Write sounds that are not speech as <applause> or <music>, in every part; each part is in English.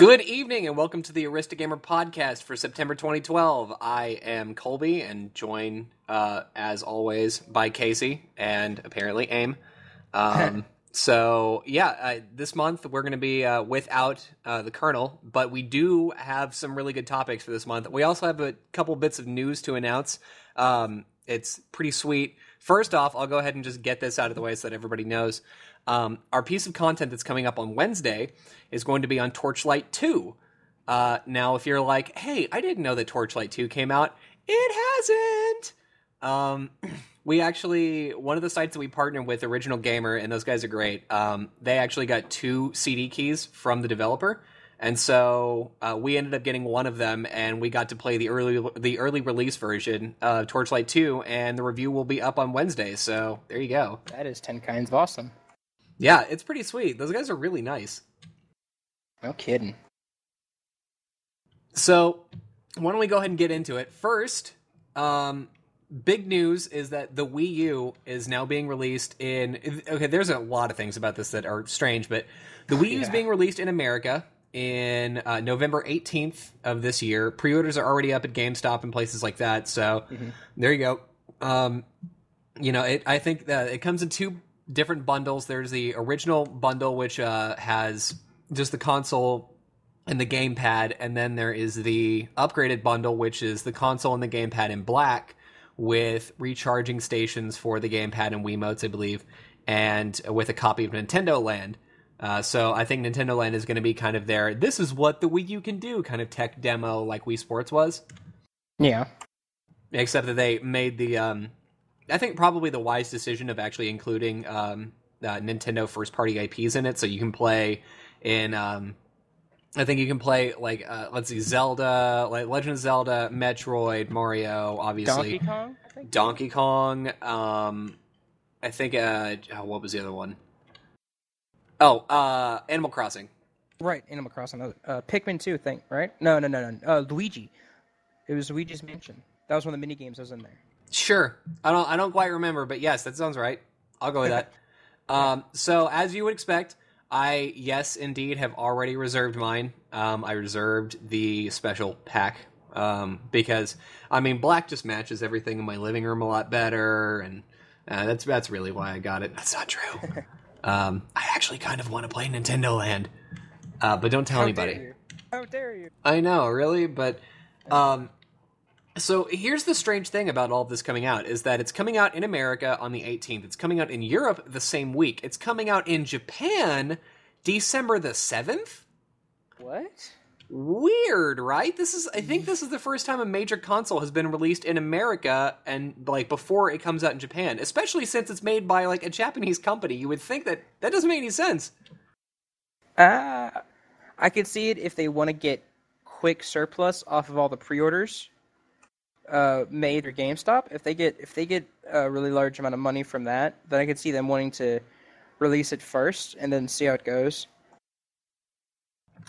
Good evening and welcome to the AristoGamer podcast for September 2012. I am Colby and joined, uh, as always, by Casey and apparently Aim. Um, <laughs> so, yeah, uh, this month we're going to be uh, without uh, the Colonel, but we do have some really good topics for this month. We also have a couple bits of news to announce. Um, it's pretty sweet. First off, I'll go ahead and just get this out of the way so that everybody knows. Um, our piece of content that's coming up on Wednesday is going to be on Torchlight 2. Uh, now, if you're like, hey, I didn't know that Torchlight 2 came out, it hasn't. Um, <clears throat> we actually, one of the sites that we partnered with, Original Gamer, and those guys are great, um, they actually got two CD keys from the developer. And so uh, we ended up getting one of them, and we got to play the early the early release version of Torchlight 2, and the review will be up on Wednesday. So there you go. That is 10 kinds of awesome. Yeah, it's pretty sweet. Those guys are really nice. No kidding. So, why don't we go ahead and get into it? First, um, big news is that the Wii U is now being released in. Okay, there's a lot of things about this that are strange, but the Wii U is being released in America in uh, November 18th of this year. Pre orders are already up at GameStop and places like that. So, there you go. Um, you know, it, I think that it comes in two different bundles. There's the original bundle, which uh, has just the console and the gamepad, and then there is the upgraded bundle, which is the console and the gamepad in black with recharging stations for the gamepad and Wiimotes, I believe, and with a copy of Nintendo Land. Uh, so I think Nintendo Land is going to be kind of their this is what the Wii U can do kind of tech demo like Wii Sports was Yeah. except that they made the um, I think probably the wise decision of actually including um, uh, Nintendo first party IPs in it, so you can play in. Um, I think you can play like uh, let's see, Zelda, like Legend of Zelda, Metroid, Mario, obviously, Donkey Kong, I think. Donkey Kong. Um, I think uh, oh, what was the other one? Oh, uh, Animal Crossing. Right, Animal Crossing. Uh, Pikmin 2, think, right? No, no, no, no. Uh, Luigi. It was Luigi's Mansion. That was one of the mini games that was in there. Sure. I don't I don't quite remember, but yes, that sounds right. I'll go with that. <laughs> um, so as you would expect, I yes indeed have already reserved mine. Um, I reserved the special pack um, because I mean black just matches everything in my living room a lot better, and uh, that's that's really why I got it. That's not true. <laughs> um, I actually kind of want to play Nintendo Land, uh, but don't tell How anybody. dare you? How dare you? I know, really, but um so here's the strange thing about all of this coming out is that it's coming out in America on the 18th. It's coming out in Europe the same week. It's coming out in Japan December the 7th. What? Weird, right? This is I think this is the first time a major console has been released in America and like before it comes out in Japan, especially since it's made by like a Japanese company. You would think that that doesn't make any sense. Uh, I could see it if they want to get quick surplus off of all the pre-orders uh, made or GameStop. If they get if they get a really large amount of money from that, then I could see them wanting to release it first and then see how it goes.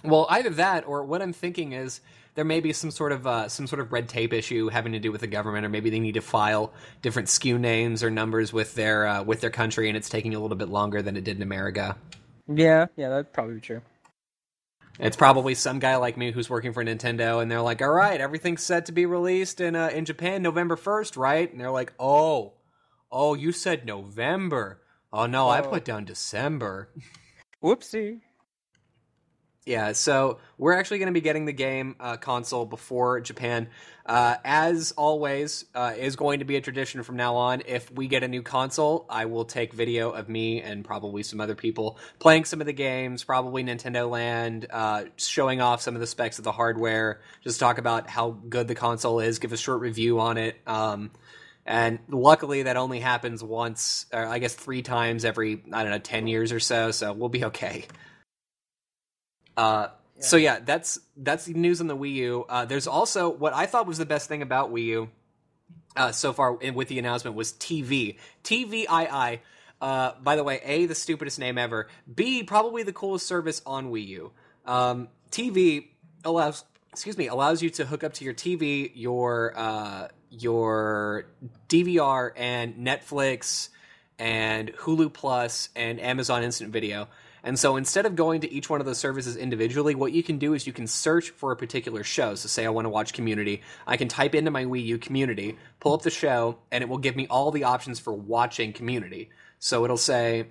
Well, either that or what I'm thinking is there may be some sort of uh, some sort of red tape issue having to do with the government, or maybe they need to file different SKU names or numbers with their uh, with their country, and it's taking a little bit longer than it did in America. Yeah, yeah, that'd probably be true. It's probably some guy like me who's working for Nintendo, and they're like, "All right, everything's set to be released in uh, in Japan November first, right?" And they're like, "Oh, oh, you said November. Oh no, I Oh. put down December." Whoopsie. Yeah, so we're actually going to be getting the game uh, console before Japan. Uh, as always, uh, is going to be a tradition from now on. If we get a new console, I will take video of me and probably some other people playing some of the games, probably Nintendo Land, uh, showing off some of the specs of the hardware, just talk about how good the console is, give a short review on it. Um, and luckily, that only happens once, I guess three times every, I don't know, 10 years or so, so we'll be okay. Uh, So yeah, that's that's the news on the Wii U. Uh, there's also what I thought was the best thing about Wii U uh, so far with the announcement was TV. TVII. Uh, by the way, A, the stupidest name ever. B, probably the coolest service on Wii U. Um, TV allows, excuse me, allows you to hook up to your TV your uh, your DVR and Netflix and Hulu Plus and Amazon Instant Video. And so instead of going to each one of those services individually, what you can do is you can search for a particular show. So say I want to watch Community, I can type into my Wii U Community, pull up the show, and it will give me all the options for watching Community. So it'll say,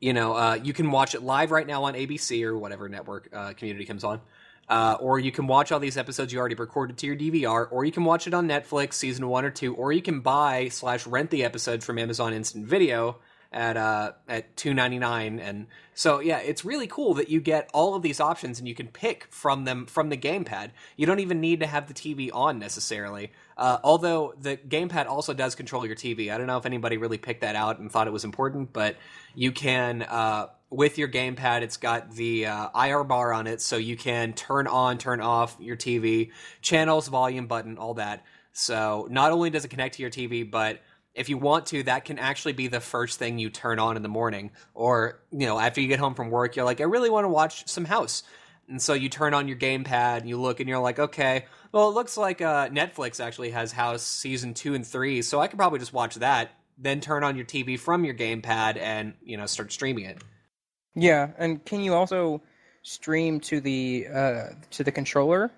you know, uh, you can watch it live right now on ABC or whatever network uh, Community comes on. Uh, or you can watch all these episodes you already recorded to your DVR, or you can watch it on Netflix, season one or two, or you can buy slash rent the episodes from Amazon Instant Video at uh at two ninety nine. And so yeah, it's really cool that you get all of these options and you can pick from them from the gamepad. You don't even need to have the TV on necessarily. Uh, although the gamepad also does control your TV. I don't know if anybody really picked that out and thought it was important, but you can uh with your gamepad, it's got the uh, IR bar on it, so you can turn on, turn off your TV, channels, volume button, all that. So not only does it connect to your TV, but if you want to, that can actually be the first thing you turn on in the morning, or you know after you get home from work, you're like, I really want to watch some House, and so you turn on your gamepad, and you look, and you're like, okay, well it looks like uh, Netflix actually has House season two and three, so I could probably just watch that. Then turn on your TV from your gamepad and you know start streaming it. Yeah, and can you also stream to the uh, to the controller?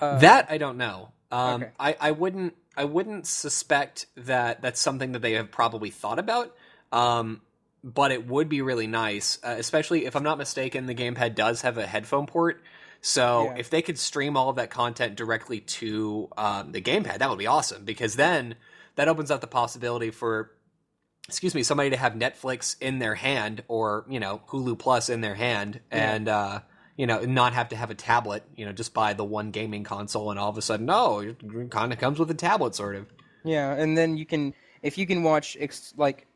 Uh, that I don't know. Um, okay. I, I wouldn't I wouldn't suspect that that's something that they have probably thought about. Um, but it would be really nice, uh, especially if I'm not mistaken. The gamepad does have a headphone port, so Yeah. if they could stream all of that content directly to um, the gamepad, that would be awesome. Because then that opens up the possibility for excuse me, somebody to have Netflix in their hand or, you know, Hulu Plus in their hand Yeah. and, uh, you know, not have to have a tablet, you know, just buy the one gaming console and all of a sudden, no, it kind of comes with a tablet, sort of. Yeah, and then you can if you can watch like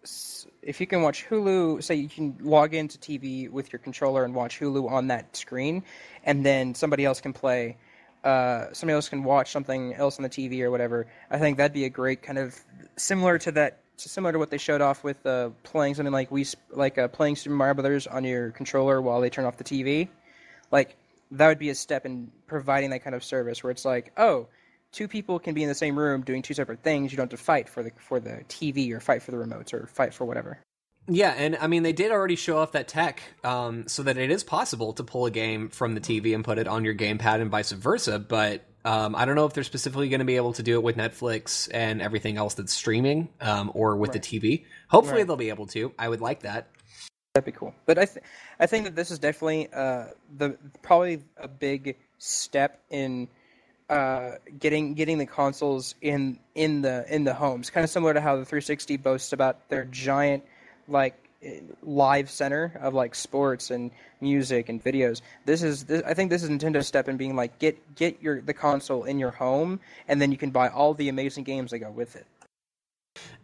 if you can watch Hulu, say you can log into TV with your controller and watch Hulu on that screen, and then somebody else can play. Uh, somebody else can watch something else on the TV or whatever. I think that'd be a great kind of similar to that, similar to what they showed off with uh, playing something like we like uh, playing Super Mario Brothers on your controller while they turn off the TV. Like that would be a step in providing that kind of service where it's like, oh, two people can be in the same room doing two separate things. You don't have to fight for the for the TV or fight for the remotes or fight for whatever. Yeah, and I mean, they did already show off that tech um, so that it is possible to pull a game from the TV and put it on your gamepad and vice versa. But um, I don't know if they're specifically going to be able to do it with Netflix and everything else that's streaming um, or with Right. the TV. Hopefully, Right. they'll be able to. I would like that. That'd be cool. But I th- I think that this is definitely uh, the probably a big step in uh, getting getting the consoles in in the in the homes. Kind of similar to how the 360 boasts about their giant like live center of like sports and music and videos. This is this, I think this is Nintendo's step in being like get get your the console in your home and then you can buy all the amazing games that go with it.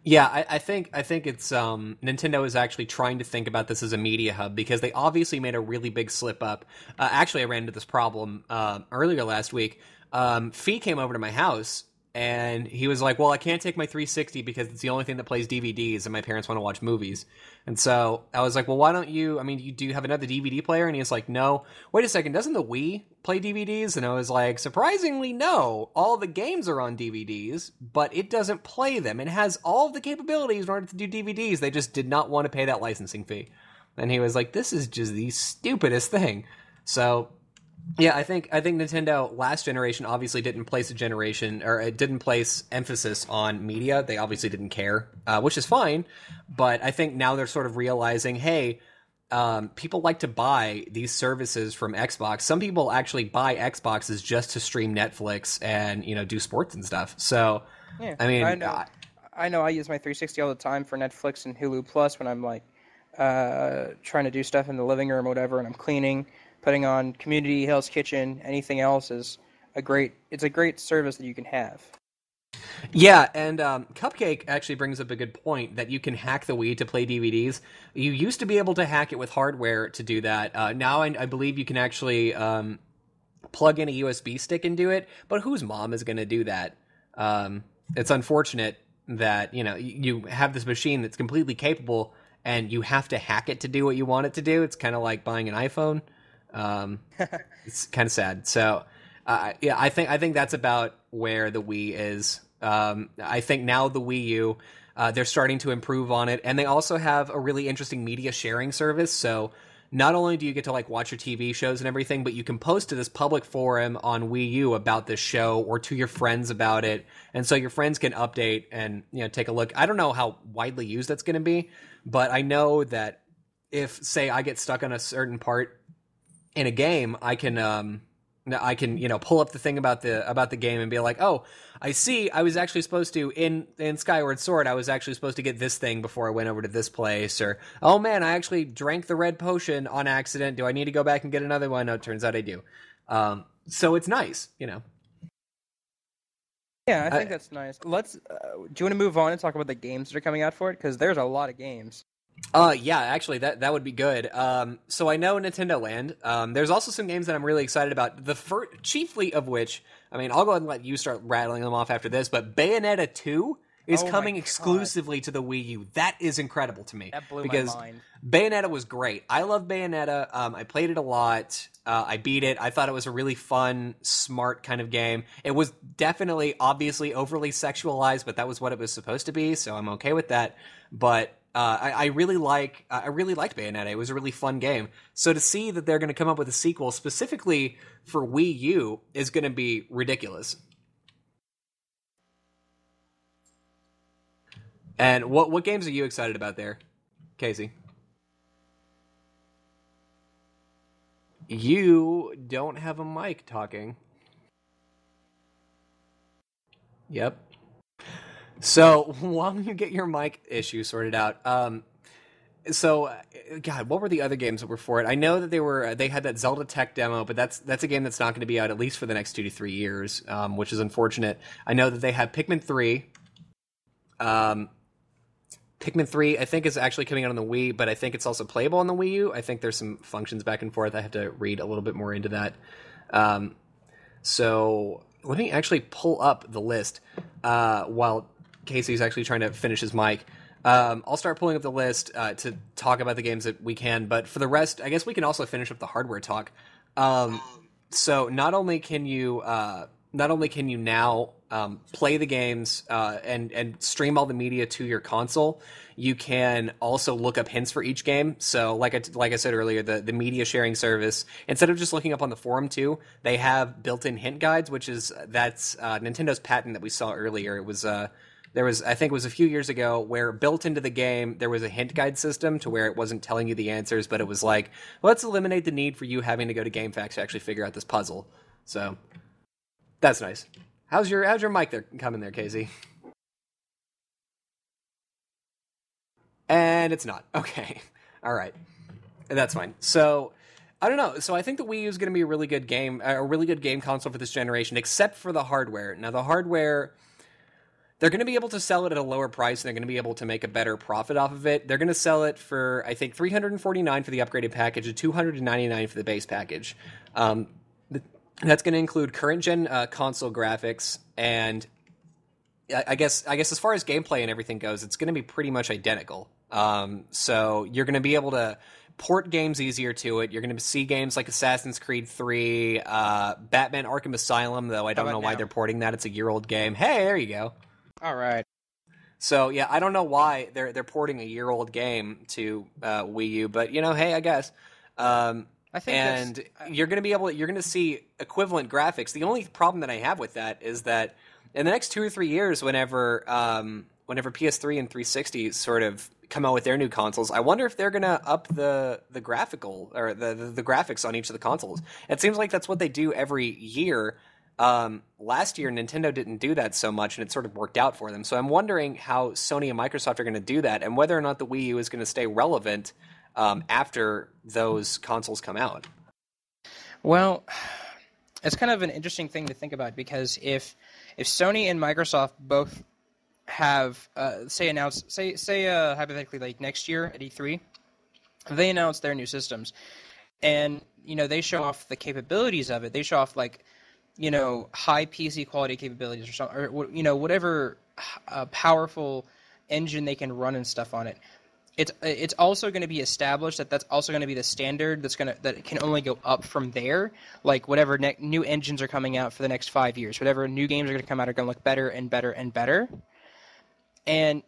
Yeah, I, I think I think it's um, Nintendo is actually trying to think about this as a media hub because they obviously made a really big slip up. Uh, actually, I ran into this problem uh, earlier last week. Um, Fee came over to my house and he was like, "Well, I can't take my 360 because it's the only thing that plays DVDs, and my parents want to watch movies." And so I was like, "Well, why don't you? I mean, you do have another DVD player?" And he's like, "No. Wait a second, doesn't the Wii play DVDs?" And I was like, "Surprisingly, no. All the games are on DVDs, but it doesn't play them. It has all the capabilities in order to do DVDs. They just did not want to pay that licensing fee." And he was like, "This is just the stupidest thing." So yeah, I think I think Nintendo last generation obviously didn't place a generation or it didn't place emphasis on media. They obviously didn't care, uh, which is fine. But I think now they're sort of realizing, hey, um, people like to buy these services from Xbox. Some people actually buy Xboxes just to stream Netflix and you know do sports and stuff. So Yeah, I mean, I know. I- I know I use my 360 all the time for Netflix and Hulu Plus when I'm like uh, trying to do stuff in the living room or whatever, and I'm cleaning, putting on Community, Hell's Kitchen, anything else is a great. It's a great service that you can have. Yeah, and um, Cupcake actually brings up a good point that you can hack the Wii to play DVDs. You used to be able to hack it with hardware to do that. Uh, now I, I believe you can actually um, plug in a USB stick and do it. But whose mom is going to do that? Um, it's unfortunate that you know you have this machine that's completely capable, and you have to hack it to do what you want it to do. It's kind of like buying an iPhone. Um, <laughs> it's kind of sad. So, uh, yeah, I think I think that's about where the Wii is. Um, I think now the Wii U, uh, they're starting to improve on it, and they also have a really interesting media sharing service. So, not only do you get to like watch your TV shows and everything, but you can post to this public forum on Wii U about this show or to your friends about it, and so your friends can update and you know take a look. I don't know how widely used that's going to be, but I know that if say I get stuck on a certain part in a game, I can um I can you know pull up the thing about the about the game and be like, oh, I see. I was actually supposed to in in Skyward Sword. I was actually supposed to get this thing before I went over to this place. Or oh man, I actually drank the red potion on accident. Do I need to go back and get another one? No, it turns out I do. Um, so it's nice, you know. Yeah, I think that's nice. Let's. Uh, do you want to move on and talk about the games that are coming out for it? Because there's a lot of games. Uh, yeah, actually, that that would be good. Um, so I know Nintendo Land. Um, there's also some games that I'm really excited about. The fir- chiefly of which, I mean, I'll go ahead and let you start rattling them off after this. But Bayonetta two is Oh coming exclusively to the Wii U. That is incredible to me That blew because my mind. Bayonetta was great. I love Bayonetta. Um, I played it a lot. Uh, I beat it. I thought it was a really fun, smart kind of game. It was definitely, obviously, overly sexualized, but that was what it was supposed to be. So I'm okay with that. But uh, I, I really like, I really liked Bayonetta. It was a really fun game. So to see that they're going to come up with a sequel specifically for Wii U is going to be ridiculous. And what what games are you excited about there, Casey? You don't have a mic talking. Yep. So <laughs> while you get your mic issue sorted out, um, so uh, God, what were the other games that were for it? I know that they were uh, they had that Zelda Tech demo, but that's that's a game that's not going to be out at least for the next two to three years, um, which is unfortunate. I know that they had Pikmin three. Um, Pikmin 3, I think, is actually coming out on the Wii, but I think it's also playable on the Wii U. I think there's some functions back and forth. I have to read a little bit more into that. Um, so let me actually pull up the list uh, while Casey's actually trying to finish his mic. Um, I'll start pulling up the list uh, to talk about the games that we can, but for the rest, I guess we can also finish up the hardware talk. Um, so not only can you uh, not only can you now um, play the games uh, and and stream all the media to your console, you can also look up hints for each game. So like I like I said earlier, the the media sharing service instead of just looking up on the forum too, they have built-in hint guides, which is that's uh, Nintendo's patent that we saw earlier. It was. There was, I think, it was a few years ago where built into the game there was a hint guide system to where it wasn't telling you the answers, but it was like, let's eliminate the need for you having to go to GameFAQs to actually figure out this puzzle. So that's nice. How's your how's your mic there coming there, Casey? And it's not. <laughs> Okay. All right. That's fine. So I don't know. So I think the Wii U is going to be a really good game, a really good game console for this generation, except for the hardware. Now the hardware, they're going to be able to sell it at a lower price, and they're going to be able to make a better profit off of it. They're going to sell it for I think three hundred and forty nine for the upgraded package, and two hundred and ninety nine for the base package. Um, that's going to include current gen uh, console graphics and I I guess I guess as far as gameplay and everything goes, it's going to be pretty much identical. Um, so you're going to be able to port games easier to it. You're going to see games like Assassin's Creed 3, uh, Batman Arkham Asylum, though I don't know why they're porting that. It's a year old game. Hey, there you go. All right. So yeah, I don't know why they're they're porting a year old game to uh, Wii U, but you know, hey, I guess. Um, I think and you're going to be able to, you're going to see equivalent graphics. The only problem that I have with that is that in the next two or three years, whenever um, whenever PS3 and 360 sort of come out with their new consoles, I wonder if they're going to up the the graphical or the, the the graphics on each of the consoles. It seems like that's what they do every year. Um, last year, Nintendo didn't do that so much, and it sort of worked out for them. So I'm wondering how Sony and Microsoft are going to do that, and whether or not the Wii U is going to stay relevant um, after those consoles come out. Well, <sighs> it's kind of an interesting thing to think about because if if Sony and Microsoft both have uh, say announce say say uh, hypothetically like next year at E3, they announce their new systems, and you know they show off the capabilities of it. They show off like you know high PC quality capabilities or something, or you know whatever uh, powerful engine they can run and stuff on it. It's it's also going to be established that that's also going to be the standard that's going to that can only go up from there. Like whatever ne- new engines are coming out for the next 5 years whatever new games are going to come out are going to look better and better and better. And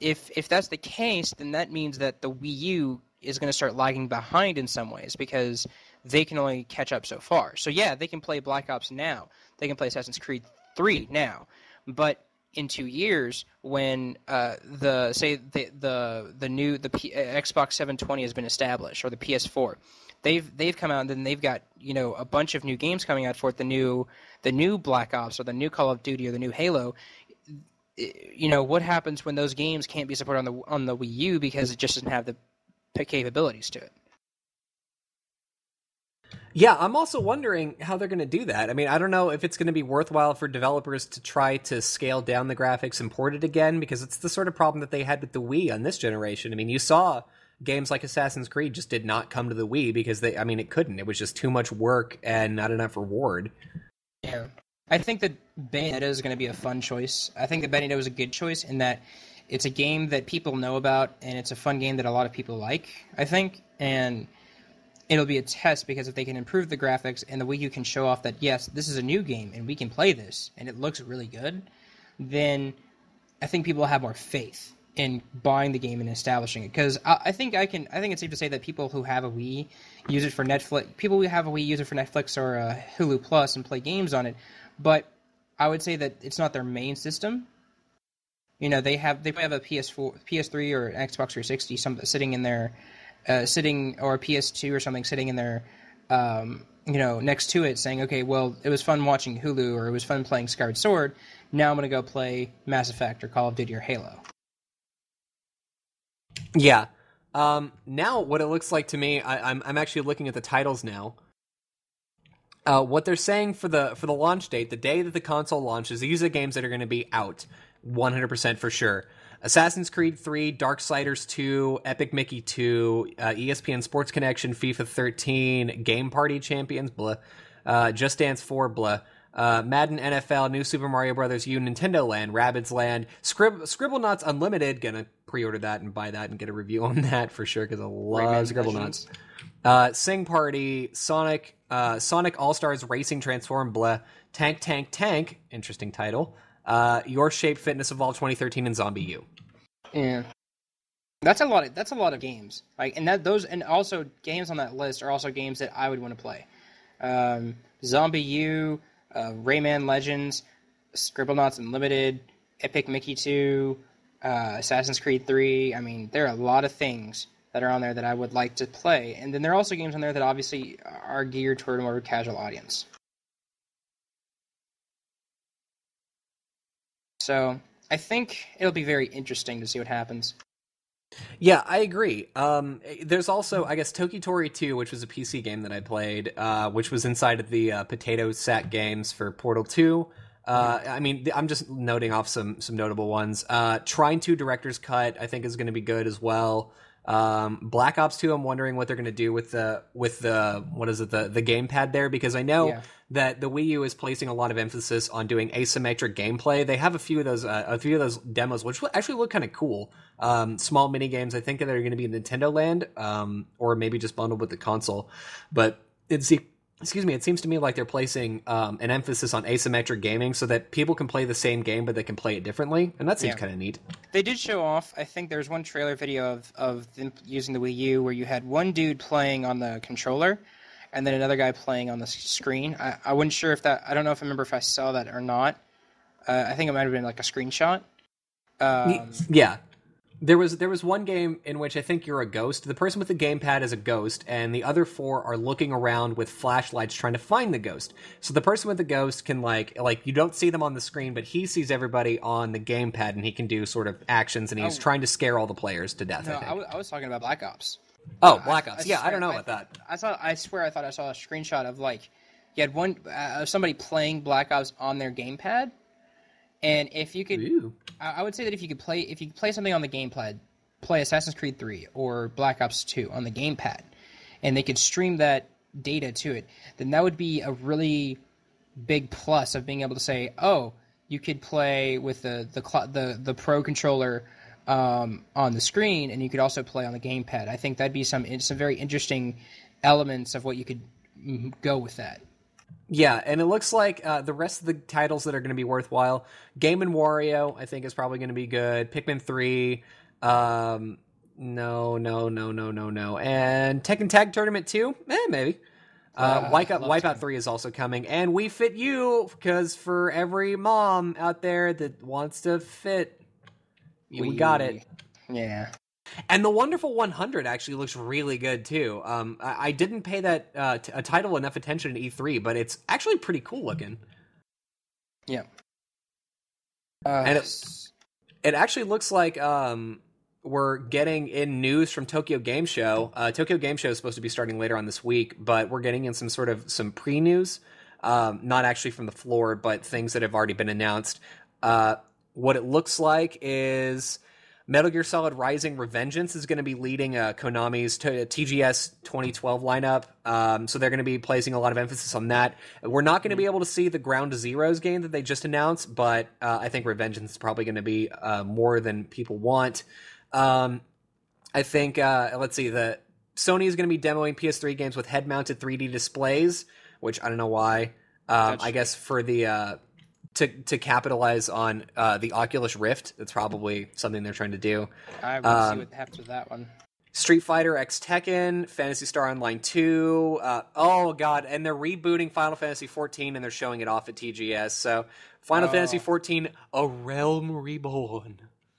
if if that's the case then that means that the Wii U is going to start lagging behind in some ways because they can only catch up so far. So yeah, they can play Black Ops now. They can play Assassin's Creed 3 now. But in 2 years when uh, the say the the the new the P- Xbox 720 has been established or the PS4 they've they've come out and then they've got you know a bunch of new games coming out for it the new the new Black Ops or the new Call of Duty or the new Halo you know what happens when those games can't be supported on the on the Wii U because it just doesn't have the capabilities to it. Yeah, I'm also wondering how they're going to do that. I mean, I don't know if it's going to be worthwhile for developers to try to scale down the graphics and port it again because it's the sort of problem that they had with the Wii on this generation. I mean, you saw games like Assassin's Creed just did not come to the Wii because they I mean, it couldn't. It was just too much work and not enough reward. Yeah. I think that Bayonetta is going to be a fun choice. I think that Bayonetta was a good choice in that it's a game that people know about and it's a fun game that a lot of people like, I think. And it'll be a test because if they can improve the graphics and the Wii U can show off that yes, this is a new game and we can play this and it looks really good, then I think people have more faith in buying the game and establishing it. Because I, I, think I can, I think it's safe to say that people who have a Wii use it for Netflix. People who have a Wii use it for Netflix or uh, Hulu Plus and play games on it. But I would say that it's not their main system. You know, they have they have a PS4, PS3, or an Xbox 360, some sitting in their, uh, sitting or a PS2 or something sitting in their, um, you know, next to it, saying, okay, well, it was fun watching Hulu or it was fun playing Skyward Sword. Now I'm going to go play Mass Effect or Call of Duty or Halo. Yeah. Um, now, what it looks like to me, I, I'm I'm actually looking at the titles now. Uh, what they're saying for the for the launch date, the day that the console launches, these are the games that are going to be out, 100% for sure. Assassin's Creed 3, Darksiders 2, Epic Mickey 2, uh, ESPN Sports Connection, FIFA 13, Game Party Champions, blah, uh, Just Dance 4, blah, uh, Madden NFL, New Super Mario Brothers U, Nintendo Land, Rabbids Land, Scrib- Scribblenauts Unlimited. Gonna pre-order that and buy that and get a review on <laughs> that for sure because I love Scribblenauts. Uh, Sing Party, Sonic, uh, Sonic All Stars Racing Transform, blah, Tank Tank Tank, interesting title. Uh, Your Shape Fitness Evolve 2013 and ZombiU. Yeah, that's a lot. Of, that's a lot of games. Like, and that those and also games on that list are also games that I would want to play. Um, ZombiU, uh, Rayman Legends, Scribblenauts Unlimited, Epic Mickey 2, uh, Assassin's Creed 3. I mean, there are a lot of things that are on there that I would like to play. And then there are also games on there that obviously are geared toward a more casual audience. So I think it'll be very interesting to see what happens. Yeah, I agree. Um, there's also, I guess, Toki Tori 2, which was a PC game that I played, uh, which was inside of the uh, Potato Sack games for Portal 2. Uh, I mean, I'm just noting off some some notable ones. Uh, Trine 2 Director's Cut, I think, is going to be good as well. Um, Black Ops 2, I'm wondering what they're going to do with the with the what is it the the gamepad there because I know yeah. that the Wii U is placing a lot of emphasis on doing asymmetric gameplay. They have a few of those uh, a few of those demos which actually look kind of cool. Um, small mini games I think that are going to be in Nintendo Land um, or maybe just bundled with the console, but it's excuse me, it seems to me like they're placing um, an emphasis on asymmetric gaming so that people can play the same game but they can play it differently, and that seems yeah. kind of neat. They did show off. I think there was one trailer video of of them using the Wii U where you had one dude playing on the controller, and then another guy playing on the screen. I, I wasn't sure if that. I don't know if I remember if I saw that or not. Uh, I think it might have been like a screenshot. Um, yeah, there was there was one game in which I think you're a ghost. The person with the gamepad is a ghost, and the other four are looking around with flashlights trying to find the ghost. So the person with the ghost can like like you don't see them on the screen, but he sees everybody on the gamepad, and he can do sort of actions, and he's oh. trying to scare all the players to death. No, I, I, w- I was talking about Black Ops. Oh, Black Ops. I, yeah, swear, I don't know about that. I thought I swear I thought I saw a screenshot of like you had one uh, somebody playing Black Ops on their gamepad and if you could, Ooh. I would say that if you could play, if you could play something on the gamepad, play Assassin's Creed 3 or Black Ops 2 on the gamepad, and they could stream that data to it, then that would be a really big plus of being able to say, oh, you could play with the the the, the pro controller um, on the screen, and you could also play on the gamepad. I think that'd be some some very interesting elements of what you could go with that. Yeah, and it looks like uh, the rest of the titles that are going to be worthwhile. Game and Wario, I think, is probably going to be good. Pikmin three, um, no, no, no, no, no, no. And Tekken Tag Tournament 2? Eh, maybe. Uh, Uh, Wipeout, Wipeout 3 is also coming. And Wii Fit U, because for every mom out there that wants to fit, we, got it. Yeah. And the Wonderful 100 actually looks really good too. Um, I, I didn't pay that uh, t- a title enough attention in E3, but it's actually pretty cool looking. Yeah. Uh, And it's- It actually looks like um, we're getting in news from Tokyo Game Show. Uh, Tokyo Game Show is supposed to be starting later on this week, but we're getting in some sort of some pre news, um, not actually from the floor, but things that have already been announced. Uh, what it looks like is Metal Gear Solid Rising Revengeance is going to be leading uh, Konami's t- TGS 2012 lineup. Um, so they're going to be placing a lot of emphasis on that. We're not going to be able to see the Ground Zeroes game that they just announced, but uh, I think Revengeance is probably going to be uh, more than people want. Um, I think, uh, let's see, the Sony is going to be demoing PS3 games with head mounted 3D displays, which I don't know why. Um, I guess for the. To, to capitalize on uh, the Oculus Rift, that's probably something they're trying to do. I want to see um, what happens with that one. Street Fighter X Tekken, Phantasy Star Online 2. Uh, oh god, and they're rebooting Final Fantasy 14 and they're showing it off at TGS. So Final Oh. Fantasy 14, A Realm Reborn.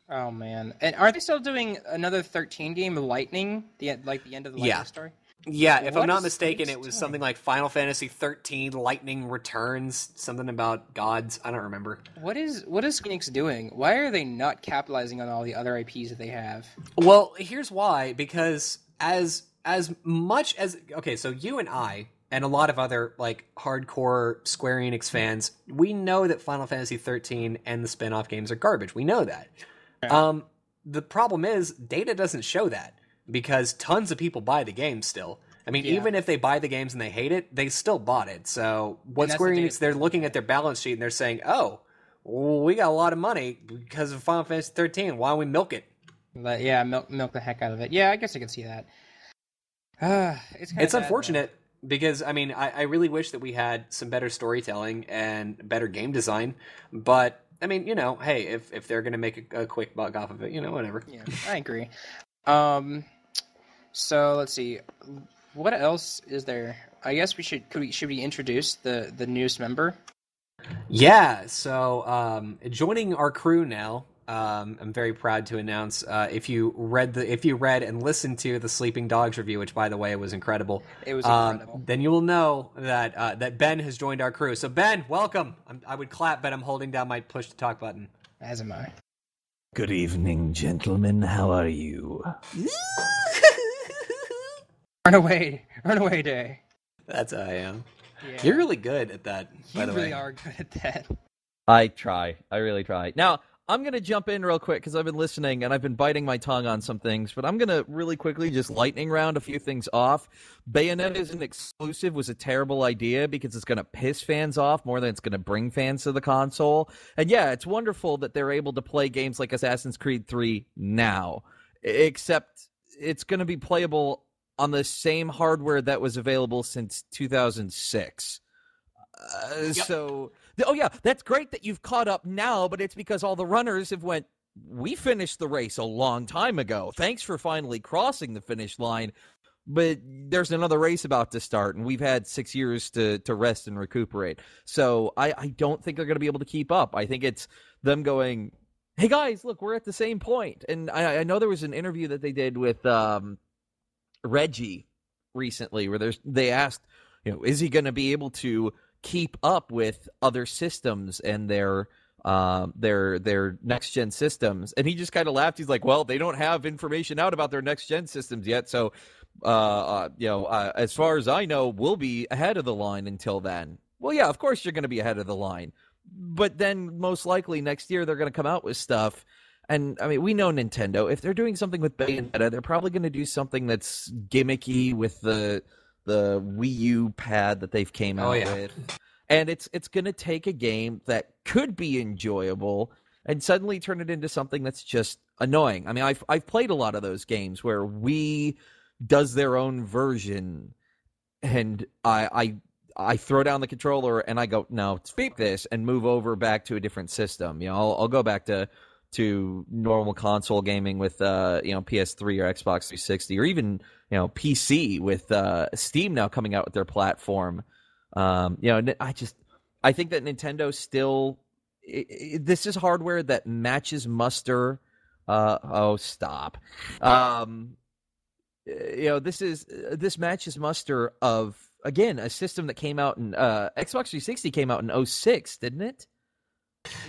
Oh man! And are they still doing another thirteen game Lightning? The like the end of the Lightning Yeah. story. Yeah, if What I'm not mistaken, it was doing? something like Final Fantasy 13 Lightning Returns, something about gods. I don't remember. What is what is Phoenix doing? Why are they not capitalizing on all the other IPs that they have? Well, here's why because as as much as okay, so you and I and a lot of other like hardcore Square Enix fans, we know that Final Fantasy 13 and the spin-off games are garbage. We know that. Um the problem is data doesn't show that because tons of people buy the game still. I mean, Yeah. even if they buy the games and they hate it, they still bought it. So what Square the Enix they're looking at their balance sheet and they're saying, "Oh, well, we got a lot of money because of Final Fantasy 13. Why don't we milk it?" But yeah, milk milk the heck out of it. Yeah, I guess I can see that. Uh, <sighs> it's it's though. unfortunate because I mean I, I really wish that we had some better storytelling and better game design, but I mean you know hey if if they're gonna make a, a quick buck off of it you know whatever. Yeah, I agree. Um, so let's see, what else is there? I guess we should could we should we introduce the the newest member? Yeah, so um, joining our crew now. Um, I'm very proud to announce uh, if you read the if you read and listened to the Sleeping Dogs review, which by the way was incredible. It was um, incredible. then you will know that uh, that Ben has joined our crew. So Ben, welcome. I'm, I would clap, but I'm holding down my push to talk button. As am I. Good evening, gentlemen. How are you? <laughs> Run away, run away, day. That's how I am. Yeah. You're really good at that, by you the really way. are good at that. I try. I really try. Now, I'm going to jump in real quick because I've been listening and I've been biting my tongue on some things, but I'm going to really quickly just lightning round a few things off. Bayonetta as an exclusive was a terrible idea because it's going to piss fans off more than it's going to bring fans to the console. And yeah, it's wonderful that they're able to play games like Assassin's Creed 3 now, except it's going to be playable on the same hardware that was available since 2006. Uh, So, oh yeah, that's great that you've caught up now, but it's because all the runners have went. We finished the race a long time ago. Thanks for finally crossing the finish line, but there's another race about to start, and we've had six years to to rest and recuperate. So I I don't think they're going to be able to keep up. I think it's them going. Hey guys, look, we're at the same point. And I, I know there was an interview that they did with um, Reggie recently where they asked, you know, is he going to be able to keep up with other systems and their um, their their next gen systems? And he just kind of laughed. He's like, well, they don't have information out about their next gen systems yet, so uh, uh, you know, uh, as far as I know, we'll be ahead of the line until then. Well, yeah, of course you're going to be ahead of the line, but then most likely next year they're going to come out with stuff. And I mean, we know Nintendo. If they're doing something with Bayonetta, they're probably going to do something that's gimmicky with the the Wii U pad that they've came Oh, out yeah. with, and it's it's going to take a game that could be enjoyable and suddenly turn it into something that's just annoying. I mean, I've I've played a lot of those games where Wii does their own version, and I I I throw down the controller and I go, no, speak this, and move over back to a different system. You know, I'll, I'll go back to to normal console gaming with uh, you know PS3 or Xbox 360 or even you know PC with uh, Steam now coming out with their platform. Um, you know, I just I think that Nintendo still it, it, this is hardware that matches muster. Uh, oh, stop. Um, you know, this is this matches muster of again a system that came out in uh, Xbox 360 came out in 06, didn't it?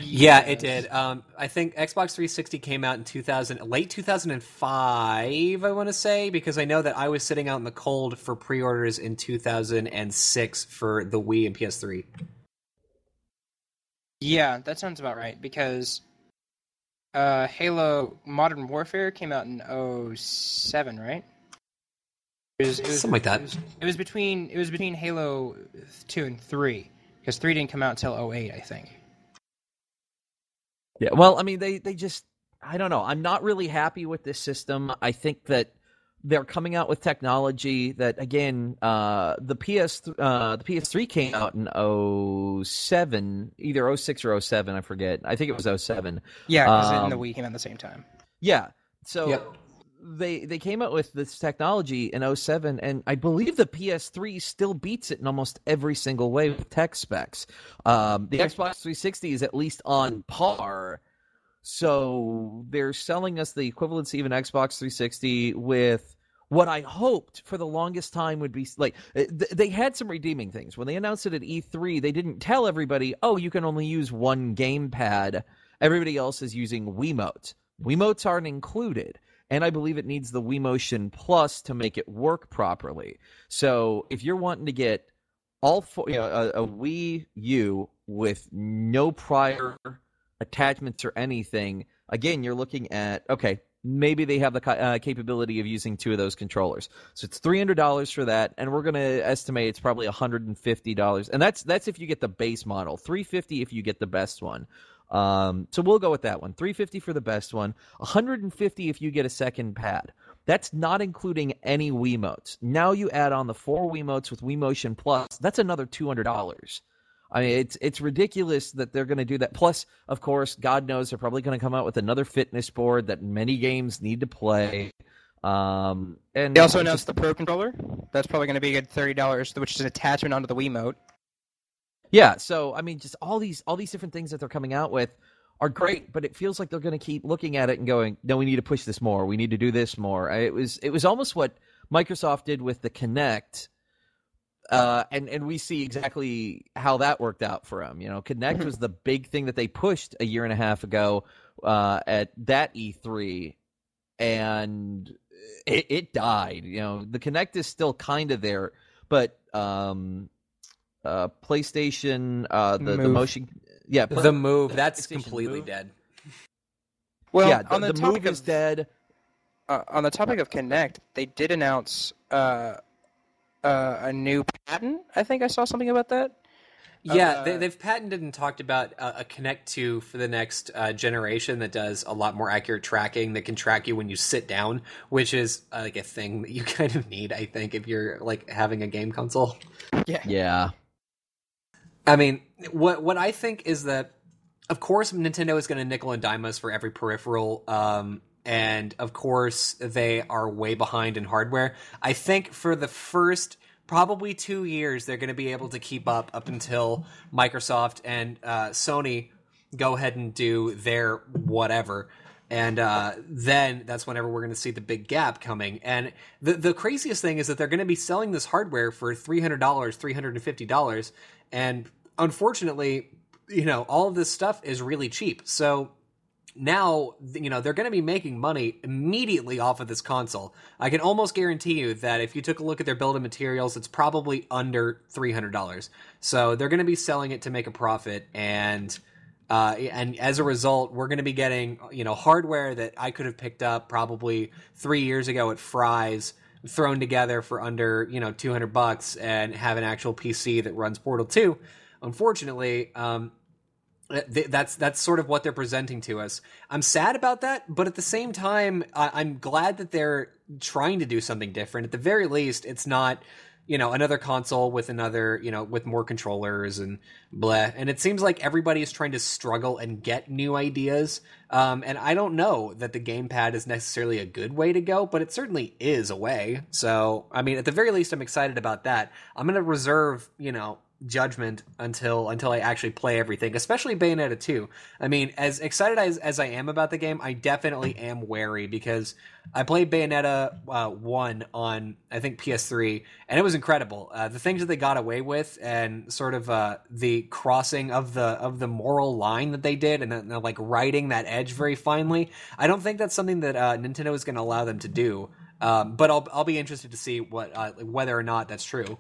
Yeah, it did. Um, I think Xbox 360 came out in 2000, late 2005. I want to say because I know that I was sitting out in the cold for pre-orders in 2006 for the Wii and PS3. Yeah, that sounds about right because uh, Halo Modern Warfare came out in 07, right? It was, it was, Something like that. It was, it was, between it was between Halo 2 and 3 because 3 didn't come out until 08, I think. Yeah, well, I mean, they they just I don't know. I'm not really happy with this system. I think that they're coming out with technology that again, uh, the PS uh, the PS3 came out in 07, either 06 or 07, I forget. I think it was 07. Yeah, because um, the Wii came out at the same time. Yeah, so. Yep they they came out with this technology in 07 and I believe the PS3 still beats it in almost every single way with tech specs. Um, the Xbox 360 is at least on par. So they're selling us the equivalency of an Xbox 360 with what I hoped for the longest time would be like eh, they had some redeeming things. When they announced it at E3, they didn't tell everybody, "Oh, you can only use one gamepad." Everybody else is using Wiimote. Wiimotes aren't included and I believe it needs the Wii Motion Plus to make it work properly. So if you're wanting to get all four, you know, a, a Wii U with no prior attachments or anything, again, you're looking at okay, maybe they have the uh, capability of using two of those controllers. So it's three hundred dollars for that, and we're going to estimate it's probably hundred and fifty dollars, and that's that's if you get the base model. Three fifty if you get the best one. Um, so we'll go with that one. 350 for the best one, 150 if you get a second pad. That's not including any Wiimotes. Now you add on the four Wiimotes with Wii Motion Plus. That's another two hundred dollars. I mean, it's it's ridiculous that they're going to do that. Plus, of course, God knows they're probably going to come out with another fitness board that many games need to play. Um, and they also announced just, the Pro controller. That's probably going to be a good thirty dollars, which is an attachment onto the Wiimote. Yeah, so I mean, just all these all these different things that they're coming out with are great, but it feels like they're going to keep looking at it and going, "No, we need to push this more. We need to do this more." It was it was almost what Microsoft did with the Kinect, uh, and and we see exactly how that worked out for them. You know, Kinect was the big thing that they pushed a year and a half ago uh, at that E3, and it, it died. You know, the Kinect is still kind of there, but um, uh, PlayStation, uh, the, the motion, yeah, the move that's completely move. dead. Well, yeah, the, on the, the move of, is dead. Uh, on the topic of Kinect, they did announce uh, uh, a new patent. I think I saw something about that. Yeah, uh, they, have patented and talked about a, a Kinect 2 for the next uh, generation that does a lot more accurate tracking that can track you when you sit down, which is uh, like a thing that you <laughs> kind of need, I think, if you're like having a game console. Yeah. Yeah. I mean, what what I think is that, of course, Nintendo is going to nickel and dime us for every peripheral, um, and of course, they are way behind in hardware. I think for the first probably two years, they're going to be able to keep up up until Microsoft and uh, Sony go ahead and do their whatever. And uh, then that's whenever we're going to see the big gap coming. And the the craziest thing is that they're going to be selling this hardware for three hundred dollars, three hundred and fifty dollars, and unfortunately, you know, all of this stuff is really cheap. So now, you know, they're going to be making money immediately off of this console. I can almost guarantee you that if you took a look at their build of materials, it's probably under $300. So they're going to be selling it to make a profit and uh, and as a result, we're going to be getting you know hardware that I could have picked up probably three years ago at Fry's, thrown together for under you know 200 bucks, and have an actual PC that runs Portal 2 unfortunately, um, th- that's that's sort of what they're presenting to us. I'm sad about that, but at the same time, I'm glad that they're trying to do something different. At the very least, it's not you know another console with another you know with more controllers and blah. And it seems like everybody is trying to struggle and get new ideas. Um, and i don't know that the gamepad is necessarily a good way to go but it certainly is a way. So i mean at the very least i'm excited about that. I'm going to reserve you know judgment until until I actually play everything, especially Bayonetta 2. I mean, as excited as, as I am about the game, I definitely am wary because I played Bayonetta uh, 1 on I think PS3 and it was incredible. Uh, the things that they got away with and sort of uh, the crossing of the of the moral line that they did and like riding that edge very finely. I don't think that's something that uh, Nintendo is going to allow them to do. Um, but I'll I'll be interested to see what uh, whether or not that's true.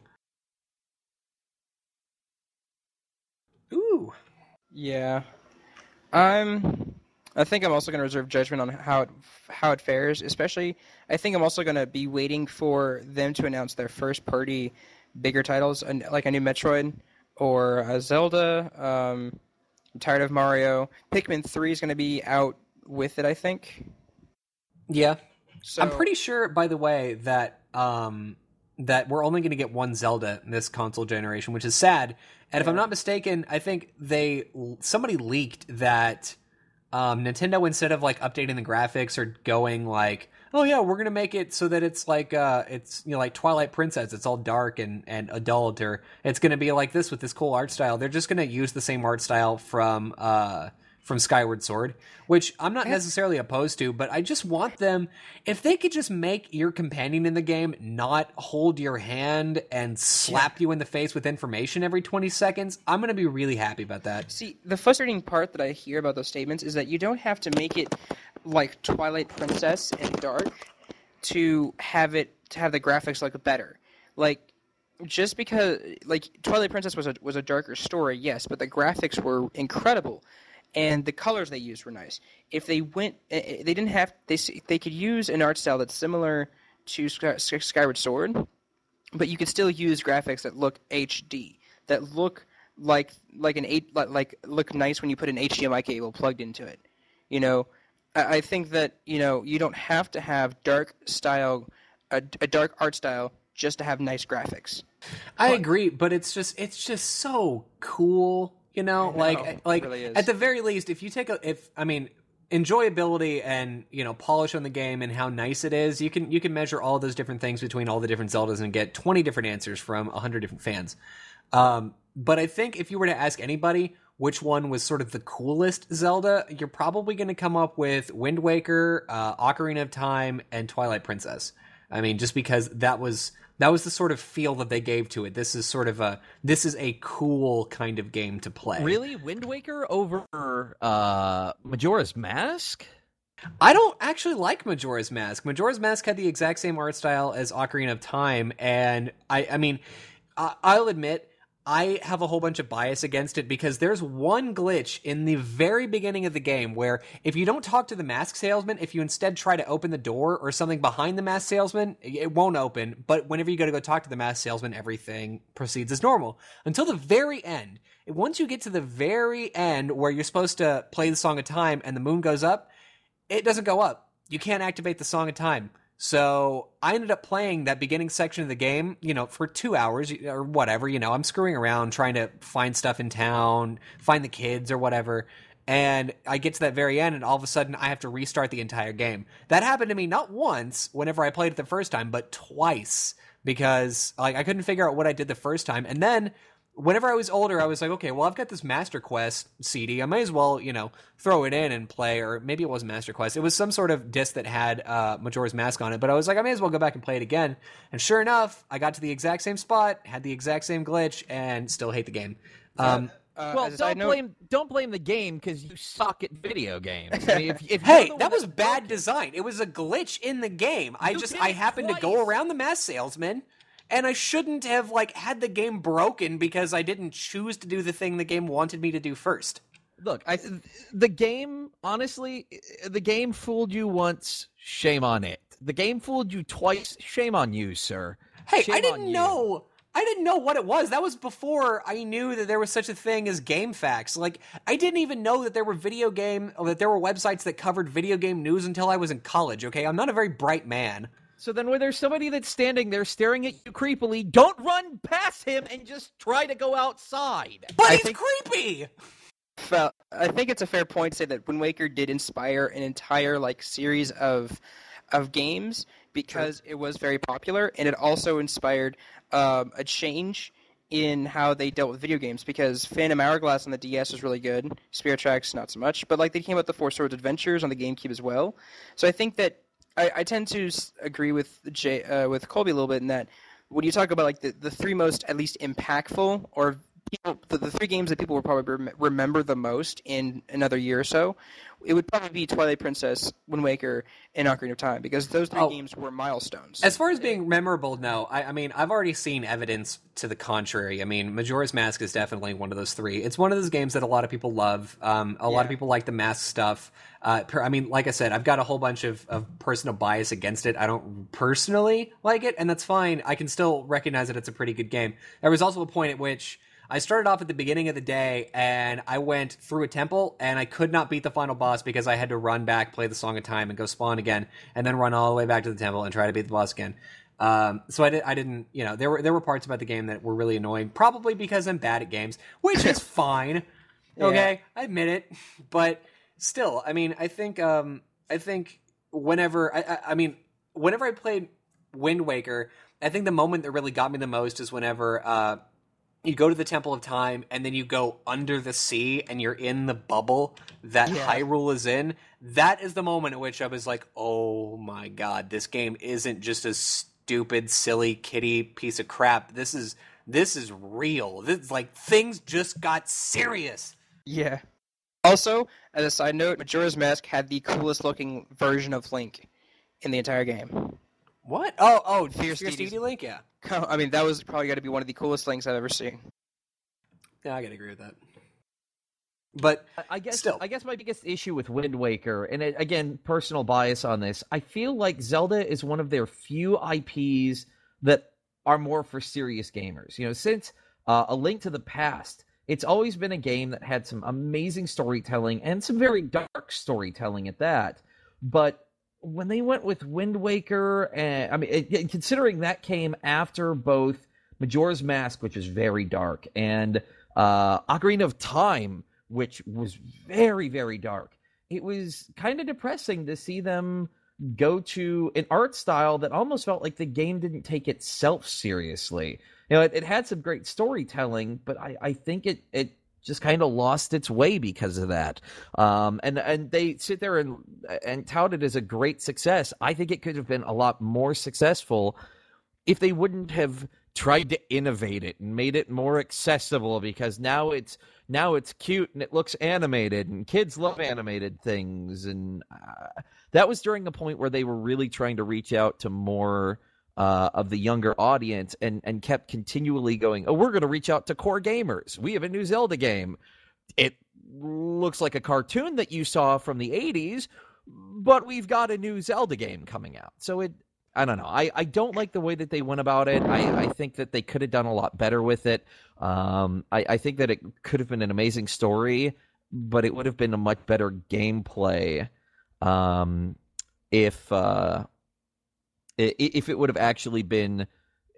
Ooh. Yeah. I'm. I think I'm also going to reserve judgment on how it how it fares. Especially, I think I'm also going to be waiting for them to announce their first party bigger titles, like a new Metroid or a Zelda. Um, I'm tired of Mario. Pikmin Three is going to be out with it. I think. Yeah. So, I'm pretty sure, by the way, that um, that we're only going to get one Zelda in this console generation, which is sad. And if I'm not mistaken, I think they somebody leaked that um, Nintendo instead of like updating the graphics or going like, oh yeah, we're gonna make it so that it's like uh, it's you know like Twilight Princess, it's all dark and and adult, or it's gonna be like this with this cool art style. They're just gonna use the same art style from uh, from Skyward Sword, which I'm not necessarily opposed to, but I just want them if they could just make your companion in the game not hold your hand and slap you in the face with information every 20 seconds, I'm going to be really happy about that. See, the frustrating part that I hear about those statements is that you don't have to make it like Twilight Princess and Dark to have it to have the graphics look better. Like just because like Twilight Princess was a was a darker story, yes, but the graphics were incredible and the colors they used were nice. If they went, eh, eh, they didn't have they they could use an art style that's similar to Skyward Sword, but you could still use graphics that look HD, that look like like an eight like look nice when you put an HDMI cable plugged into it. You know, I think that you know you don't have to have dark style, a, a dark art style just to have nice graphics. I but, agree, but it's just it's just so cool you know, know like like really at the very least, if you take a if I mean enjoyability and you know polish on the game and how nice it is, you can you can measure all those different things between all the different Zeldas and get twenty different answers from hundred different fans. Um, but I think if you were to ask anybody which one was sort of the coolest Zelda, you're probably going to come up with Wind Waker, uh, Ocarina of Time, and Twilight Princess. I mean, just because that was that was the sort of feel that they gave to it. This is sort of a this is a cool kind of game to play. Really, Wind Waker over uh, Majora's Mask? I don't actually like Majora's Mask. Majora's Mask had the exact same art style as Ocarina of Time, and I, I mean, I'll admit I have a whole bunch of bias against it because there's one glitch in the very beginning of the game where if you don't talk to the mask salesman, if you instead try to open the door or something behind the mask salesman, it won't open. But whenever you go to go talk to the mask salesman, everything proceeds as normal until the very end. Once you get to the very end where you're supposed to play the Song of Time and the moon goes up, it doesn't go up. You can't activate the Song of Time. So I ended up playing that beginning section of the game, you know, for two hours or whatever. You know, I'm screwing around trying to find stuff in town, find the kids or whatever. And I get to that very end, and all of a sudden I have to restart the entire game. That happened to me not once whenever I played it the first time, but twice because like I couldn't figure out what I did the first time. And then whenever I was older, I was like, okay, well, I've got this Master Quest CD. I might as well, you know, throw it in and play. Or maybe it wasn't Master Quest. It was some sort of disc that had uh, Majora's Mask on it. But I was like, I may as well go back and play it again. And sure enough, I got to the exact same spot, had the exact same glitch, and still hate the game. Um, uh, well, don't note, blame don't blame the game because you suck at video games. I mean, if, if hey, that was bad design. It was a glitch in the game. I just I happened twice. to go around the mask salesman and I shouldn't have like had the game broken because I didn't choose to do the thing the game wanted me to do first. Look, I the game honestly, the game fooled you once, shame on it. The game fooled you twice, shame on you, sir. Hey, shame I didn't know. I didn't know what it was. That was before I knew that there was such a thing as GameFAQs. Like, I didn't even know that there were video game, that there were websites that covered video game news until I was in college. Okay, I'm not a very bright man. So then, when there's somebody that's standing there staring at you creepily, don't run past him and just try to go outside. But I he's think- creepy. Well, I think it's a fair point to say that Wind Waker did inspire an entire like series of of games because it was very popular, and it also inspired um, a change in how they dealt with video games. Because Phantom Hourglass on the DS was really good, Spirit Tracks not so much, but like they came out with the Four Swords Adventures on the GameCube as well. So I think that I, I tend to agree with Jay, uh, with Colby a little bit in that when you talk about like the, the three most at least impactful or people the, the three games that people will probably rem- remember the most in another year or so, it would probably be Twilight Princess, Wind Waker, and Ocarina of Time because those three Oh. games were milestones. As far as being memorable, no. I, I mean, I've already seen evidence to the contrary. I mean, Majora's Mask is definitely one of those three. It's one of those games that a lot of people love. Um, a lot of people like the mask stuff. Uh, per, I mean, like I said, I've got a whole bunch of, of personal bias against it. I don't personally like it, and that's fine. I can still recognize that it's a pretty good game. There was also a point at which I started off at the beginning of the day and I went through a temple and I could not beat the final boss because I had to run back, play the Song of Time, and go spawn again, and then run all the way back to the temple and try to beat the boss again. Um, so I, did, I didn't, you know, there were there were parts about the game that were really annoying, probably because I'm bad at games, which is <laughs> fine. Okay, I admit it, but still, I mean, I think, um, I think whenever, I, I, I mean, whenever I played Wind Waker, I think the moment that really got me the most is whenever uh, you go to the Temple of Time and then you go under the sea and you're in the bubble that Yeah. Hyrule is in. That is the moment at which I was like, "Oh my god, this game isn't just a stupid, silly kitty piece of crap. This is this is real. This like things just got serious." yeah. Also, as a side note, Majora's Mask had the coolest looking version of Link in the entire game. What? Oh, oh, Fierce Fierce Deities. Deity Link, yeah. I mean, that was probably got to be one of the coolest Links I've ever seen. Yeah, I gotta agree with that. But I- I guess Still. I guess my biggest issue with Wind Waker, and it, again, personal bias on this, I feel like Zelda is one of their few IPs that are more for serious gamers. You know, since uh, A Link to the Past, it's always been a game that had some amazing storytelling and some very dark storytelling at that. But when they went with Wind Waker, and I mean, it, it- considering that came after both Majora's Mask, which was very dark, and uh, Ocarina of Time, which was very, very dark. It was kind of depressing to see them go to an art style that almost felt like the game didn't take itself seriously. You know, it, it had some great storytelling, but I, I think it, it just kind of lost its way because of that. Um, and and they sit there and and tout it as a great success. I think it could have been a lot more successful if they wouldn't have tried to innovate it and made it more accessible because now it's now it's cute and it looks animated and kids love animated things and uh, that was during a point where they were really trying to reach out to more uh, of the younger audience and and kept continually going oh we're going to reach out to core gamers we have a new zelda game it looks like a cartoon that you saw from the 80s but we've got a new zelda game coming out so it I don't know. I, I don't like the way that they went about it. I, I think that they could have done a lot better with it. Um, I, I think that it could have been an amazing story, but it would have been a much better gameplay um, if uh, if it would have actually been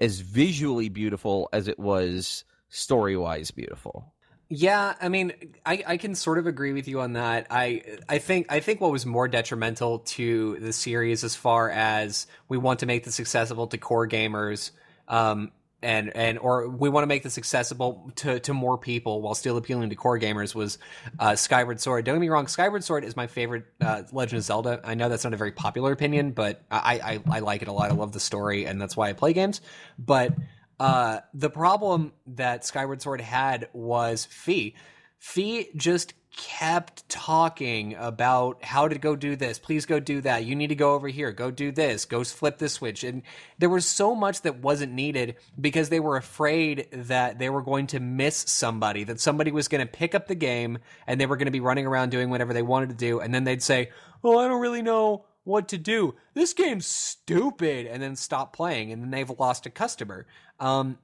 as visually beautiful as it was story wise beautiful. Yeah, I mean, I, I can sort of agree with you on that. I I think I think what was more detrimental to the series, as far as we want to make this accessible to core gamers, um, and and or we want to make this accessible to to more people while still appealing to core gamers, was uh, Skyward Sword. Don't get me wrong, Skyward Sword is my favorite uh, Legend of Zelda. I know that's not a very popular opinion, but I, I I like it a lot. I love the story, and that's why I play games. But uh, the problem that Skyward Sword had was Fi. Fi just kept talking about how to go do this. Please go do that. You need to go over here. Go do this. Go flip this switch. And there was so much that wasn't needed because they were afraid that they were going to miss somebody, that somebody was going to pick up the game and they were going to be running around doing whatever they wanted to do. And then they'd say, Oh, I don't really know what to do. This game's stupid, and then stop playing, and then they've lost a customer. Um,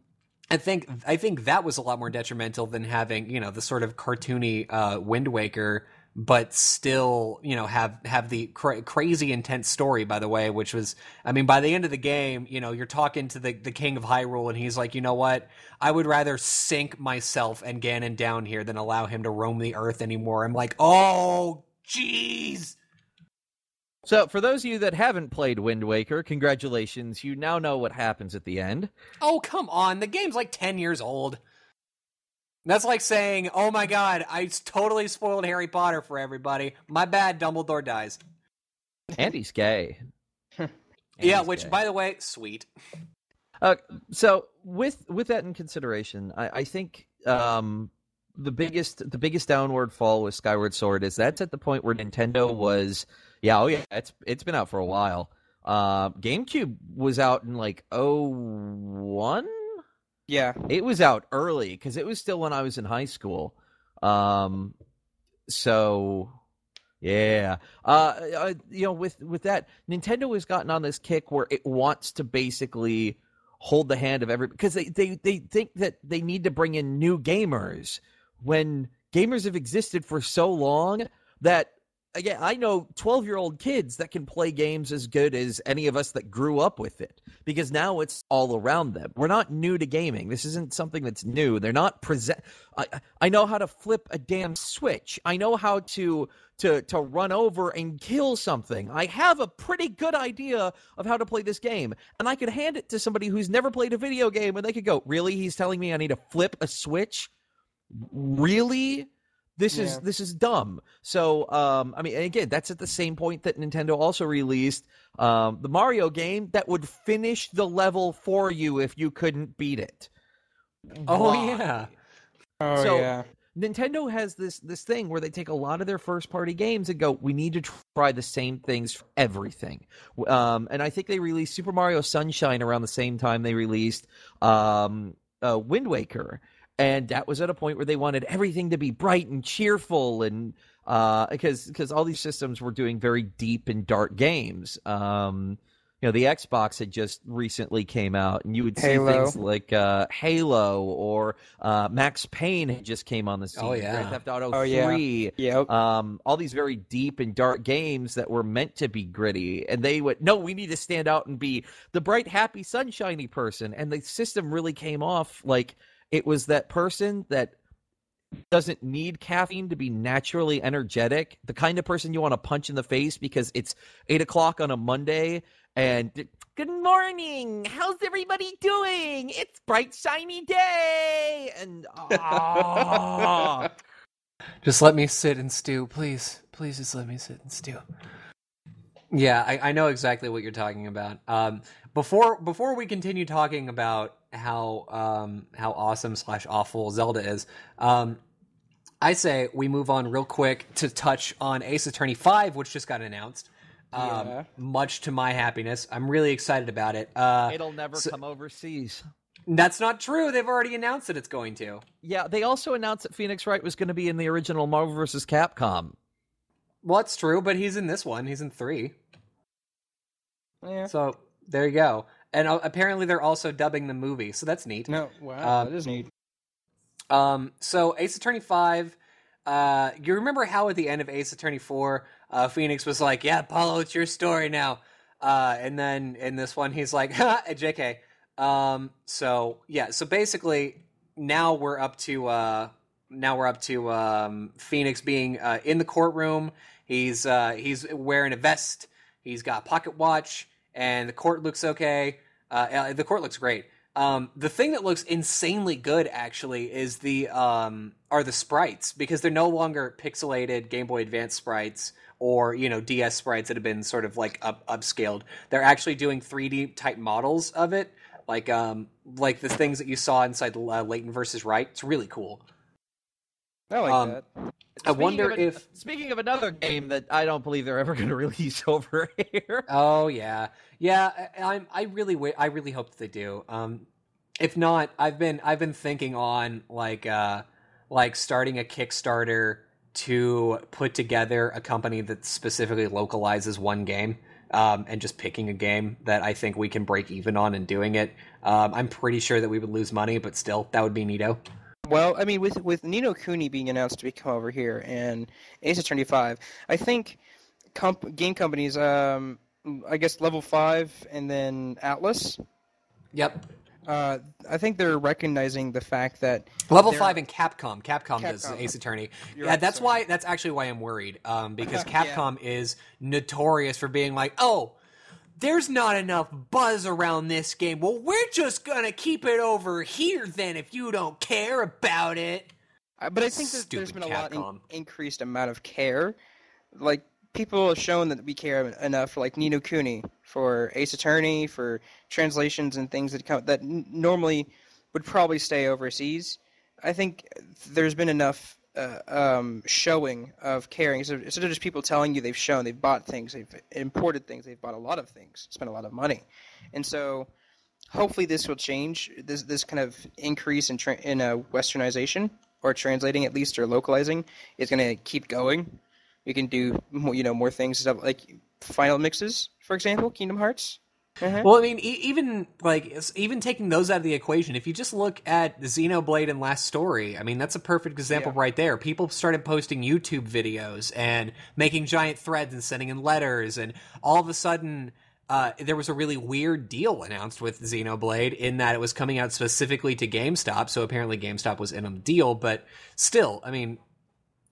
I think I think that was a lot more detrimental than having you know the sort of cartoony uh, Wind Waker but still, you know, have have the cra- crazy intense story. By the way, which was, I mean, by the end of the game, you know, you're talking to the the king of Hyrule, and he's like, you know what, I would rather sink myself and Ganon down here than allow him to roam the earth anymore. I'm like, oh, jeez. So, for those of you that haven't played Wind Waker, congratulations. You now know what happens at the end. Oh, come on. The game's like 10 years old. That's like saying, "Oh my god, I totally spoiled Harry Potter for everybody. My bad, Dumbledore dies." And he's gay. <laughs> And yeah, he's which, gay. by the way, sweet. Uh, so with with that in consideration, I, I think um, the biggest the biggest downward fall with Skyward Sword is that's at the point where Nintendo was yeah oh yeah it's it's been out for a while. Uh, GameCube was out in like oh one. Yeah. It was out early because it was still when I was in high school. Um, so yeah, uh, uh, you know, with with that, Nintendo has gotten on this kick where it wants to basically hold the hand of every because they they they think that they need to bring in new gamers when gamers have existed for so long that again I know 12 year old kids that can play games as good as any of us that grew up with it because now it's all around them. We're not new to gaming. This isn't something that's new. They're not present I I know how to flip a damn switch. I know how to to to run over and kill something. I have a pretty good idea of how to play this game, and I could hand it to somebody who's never played a video game, and they could go, "Really? He's telling me I need to flip a switch? Really?" This is this is dumb. So, um, I mean, again, that's at the same point that Nintendo also released um, the Mario game that would finish the level for you if you couldn't beat it. Oh, Why? yeah. Oh So- yeah. Nintendo has this this thing where they take a lot of their first party games and go, we need to try the same things for everything. Um, and I think they released Super Mario Sunshine around the same time they released um, uh, Wind Waker, and that was at a point where they wanted everything to be bright and cheerful, and uh, because because all these systems were doing very deep and dark games. Um, you know, the Xbox had just recently came out, and you would see Halo. things like uh, Halo or uh, Max Payne had just came on the scene. Oh, yeah. Grand Theft Auto Oh, yeah. Yep. Um, all these very deep and dark games that were meant to be gritty, and they went, no, we need to stand out and be the bright, happy, sunshiny person. And the system really came off like it was that person that doesn't need caffeine to be naturally energetic, the kind of person you want to punch in the face because it's eight o'clock on a Monday and good morning, how's everybody doing? It's bright, shiny day, and ah, <laughs> Just let me sit and stew, please. Please just let me sit and stew. Yeah, I, I know exactly what you're talking about. Um, before before we continue talking about how um, how awesome slash awful Zelda is, um, I say we move on real quick to touch on Ace Attorney Five, which just got announced. Um, Yeah. Much to my happiness, I'm really excited about it. Uh, it'll never so- come overseas. that's not true. They've already announced that it's going to. Yeah, they also announced that Phoenix Wright was going to be in the original Marvel vs. Capcom. Well, that's true, but he's in this one. He's in three. Yeah. So there you go. And uh, apparently they're also dubbing the movie, so that's neat. No. Wow. Uh, that is neat. Um, so Ace Attorney Five. Uh, you remember how at the end of Ace Attorney Four, uh, Phoenix was like, "Yeah, Apollo, it's your story now." Uh, and then in this one, he's like, "Ha, <laughs> Jk." Um, so yeah, so basically now we're up to uh, now we're up to um, Phoenix being uh, in the courtroom. He's uh, he's wearing a vest. He's got a pocket watch, and the court looks okay. Uh, uh, the court looks great. Um, the thing that looks insanely good actually is the um, are the sprites because they're no longer pixelated Game Boy Advance sprites or you know DS sprites that have been sort of like up upscaled. They're actually doing 3D type models of it, like um, like the things that you saw inside uh, Layton versus Wright. It's really cool. I like um, that. I wonder Speaking if speaking of another game that I don't believe they're ever <laughs> going to release <laughs> over here. Oh yeah, yeah. I, I'm. I really. I really hope that they do. Um, if not, I've been. I've been thinking on like, uh, like starting a Kickstarter to put together a company that specifically localizes one game. Um, and just picking a game that I think we can break even on and doing it. Um, I'm pretty sure that we would lose money, but still, that would be neato. Well, I mean, with with Ni no Kuni being announced to be come over here and Ace Attorney Five, I think comp- game companies, um, I guess Level Five and then Atlus, Yep. uh, I think they're recognizing the fact that Level five and Capcom. Capcom, does Ace Attorney. You're yeah, right, that's sorry. why. That's actually why I'm worried. Um, because <laughs> Yeah. Capcom is notorious for being like, oh, there's not enough buzz around this game. Well, we're just gonna keep it over here then. If you don't care about it. Uh, But I think that there's Stupid been a lot in, increased amount of care. Like people have shown that we care enough for like Ni no Kuni, for Ace Attorney, for translations and things that come that n- normally would probably stay overseas. I think there's been enough uh, um, showing of caring. So instead of just people telling you they've shown, they've bought things, they've imported things, they've bought a lot of things, spent a lot of money, and so hopefully this will change. This this kind of increase in tra- in uh, westernization or translating at least or localizing is going to keep going. We can do more, you know more things like final mixes, for example, Kingdom Hearts. Mhm. Well, I mean, e- even like even taking those out of the equation, if you just look at Xenoblade and Last Story, I mean, that's a perfect example Yeah. right there. People started posting YouTube videos and making giant threads and sending in letters, and all of a sudden. Uh, there was a really weird deal announced with Xenoblade in that it was coming out specifically to GameStop, so apparently GameStop was in on the deal. But still, I mean,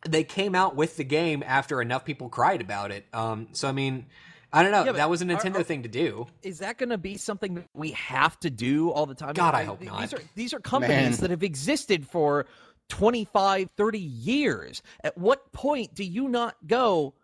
they came out with the game after enough people cried about it. Um, so I mean, I don't know. Yeah, that was a Nintendo are- thing to do. is that going to be something that we have to do all the time? God, I mean, hope not. These are these are companies Man. that have existed for 25, 30 years. At what point do you not go,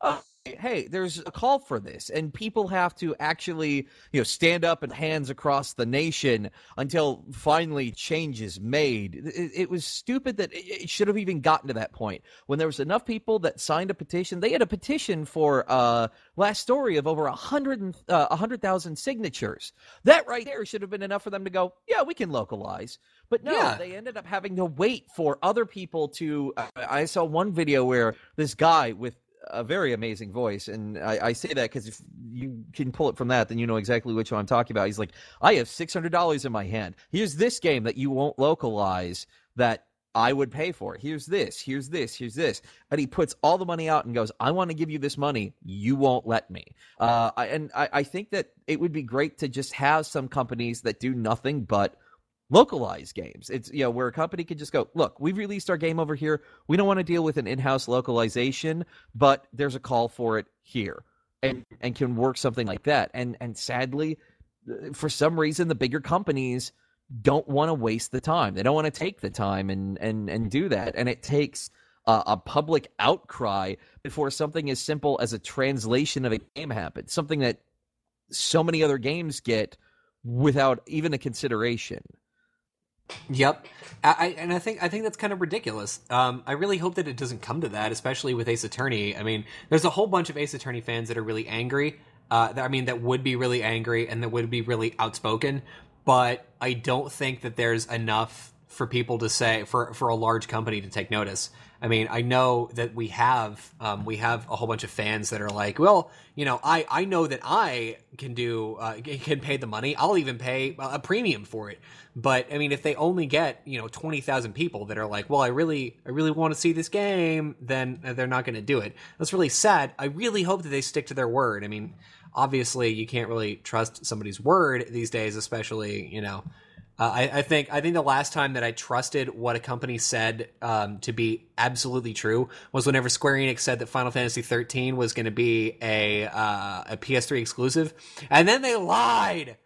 oh, hey, there's a call for this, and people have to actually, you know, stand up and hands across the nation until finally change is made. It, it was stupid that it, it should have even gotten to that point when there was enough people that signed a petition. They had a petition for uh, last story of over a hundred and uh, a hundred thousand signatures. That right there should have been enough for them to go, yeah, we can localize. But no, Yeah. they ended up having to wait for other people to. Uh, I saw one video where this guy with a very amazing voice, and I, I say that because if you can pull it from that, then you know exactly which one I'm talking about. He's like, I have six hundred dollars in my hand. Here's this game that you won't localize that I would pay for. Here's this, here's this, here's this. And he puts all the money out and goes, I want to give you this money. You won't let me. Uh, I, and I, I think that it would be great to just have some companies that do nothing but localize games. It's you know where a company could just go, look, we've released our game over here. We don't want to deal with an in-house localization, but there's a call for it here, and and can work something like that. And and sadly, uh, for some reason, the bigger companies don't want to waste the time. They don't want to take the time and and and do that. And it takes a public outcry before something as simple as a translation of a game happens. Something that so many other games get without even a consideration. Yep, I, and I think I think that's kind of ridiculous. Um, I really hope that it doesn't come to that, especially with Ace Attorney. I mean, there's a whole bunch of Ace Attorney fans that are really angry. Uh, that, I mean, that would be really angry and that would be really outspoken. But I don't think that there's enough for people to say for for a large company to take notice. I mean, I know that we have um, we have a whole bunch of fans that are like, well, you know, I I know that I can do uh, <laughs> can pay the money. I'll even pay a premium for it. But I mean, if they only get you know twenty thousand people that are like, well, I really I really want to see this game, then they're not going to do it. That's really sad. I really hope that they stick to their word. I mean, obviously, you can't really trust somebody's word these days, especially you know. Uh, I, I think I think the last time that I trusted what a company said um, to be absolutely true was whenever Square Enix said that Final Fantasy 13 was going to be a uh, a PS3 exclusive, and then they lied.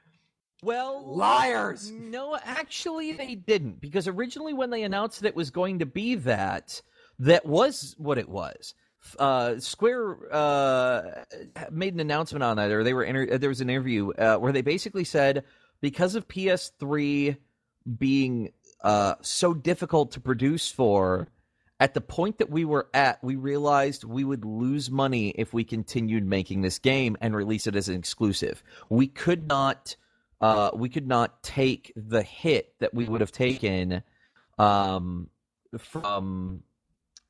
Well, Liars! No, actually, they didn't because originally when they announced that it was going to be that, that was what it was. Uh, Square uh, made an announcement on that, or they were inter- there was an interview uh, where they basically said because of PS3 being uh, so difficult to produce for, at the point that we were at, we realized we would lose money if we continued making this game and release it as an exclusive. We could not uh, we could not take the hit that we would have taken um, from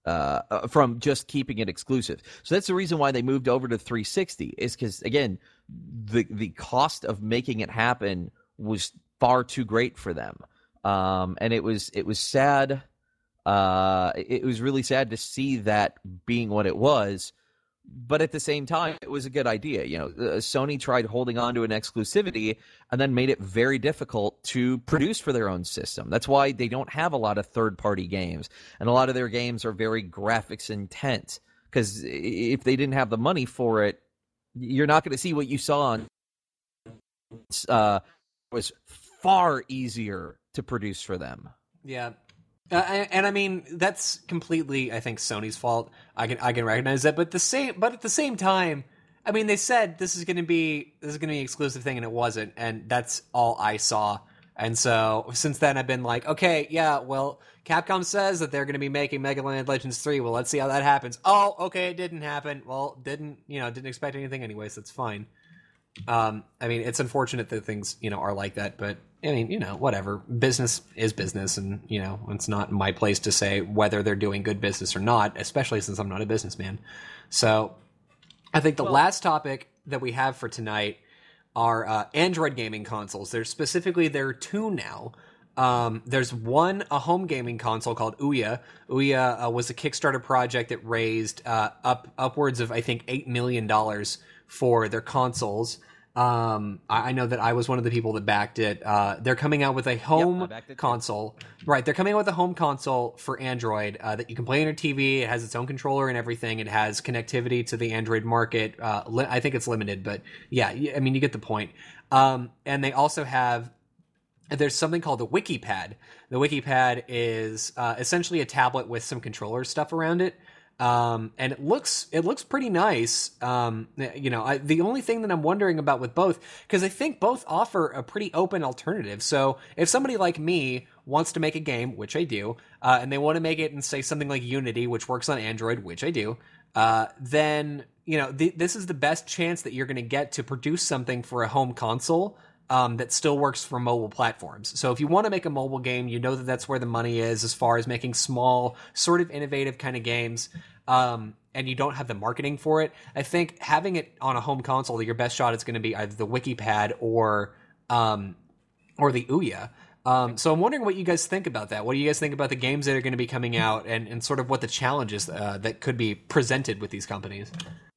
uh, uh, from just keeping it exclusive. So that's the reason why they moved over to 360 is because again, the the cost of making it happen was far too great for them. um, and it was it was sad. Uh, it was really sad to see that being what it was but at the same time, it was a good idea. You know, uh, Sony tried holding on to an exclusivity and then made it very difficult to produce for their own system. That's why they don't have a lot of third party games, and a lot of their games are very graphics intense. Because if they didn't have the money for it, you're not going to see what you saw on. Uh, was far easier to produce for them. Yeah, uh, and, I mean that's completely, I think, Sony's fault. I can I can recognize that, but the same, but at the same time, I mean, they said this is going to be this is going to be an exclusive thing, and it wasn't, and that's all I saw. And so since then, I've been like, okay, yeah, well, Capcom says that they're going to be making Mega Man Legends three. Well, let's see how that happens. Oh, okay, it didn't happen. Well, didn't you know? Didn't expect anything anyway, so it's fine. Um, I mean, it's unfortunate that things you know are like that, but I mean, you know, whatever. Business is business, and you know, it's not my place to say whether they're doing good business or not, especially since I'm not a businessman. So, I think the well, last topic that we have for tonight are uh, Android gaming consoles. There's specifically there are two now. Um, there's one a home gaming console called Ouya. Ouya uh, was a Kickstarter project that raised uh, up upwards of I think eight million dollars for their consoles. Um, I, I, know that I was one of the people that backed it. Uh, they're coming out with a home yep, console, right? They're coming out with a home console for Android uh, that you can play on your TV. It has its own controller and everything. It has connectivity to the Android market. Uh, li- I think it's limited, but yeah, I mean you get the point. Um, and they also have there's something called the WikiPad. The WikiPad is uh, essentially a tablet with some controller stuff around it um, and it looks it looks pretty nice. Um, you know, I, the only thing that I'm wondering about with both, because I think both offer a pretty open alternative. So if somebody like me wants to make a game, which I do, uh, and they want to make it and say something like Unity, which works on Android, which I do, uh, then you know th- this is the best chance that you're going to get to produce something for a home console um, that still works for mobile platforms. So if you want to make a mobile game, you know that that's where the money is as far as making small, sort of innovative kind of games. Um, and you don't have the marketing for it. I think having it on a home console, your best shot is going to be either the WikiPad or um, or the Ouya. Um, so I'm wondering what you guys think about that. What do you guys think about the games that are going to be coming out, and, and sort of what the challenges uh, that could be presented with these companies?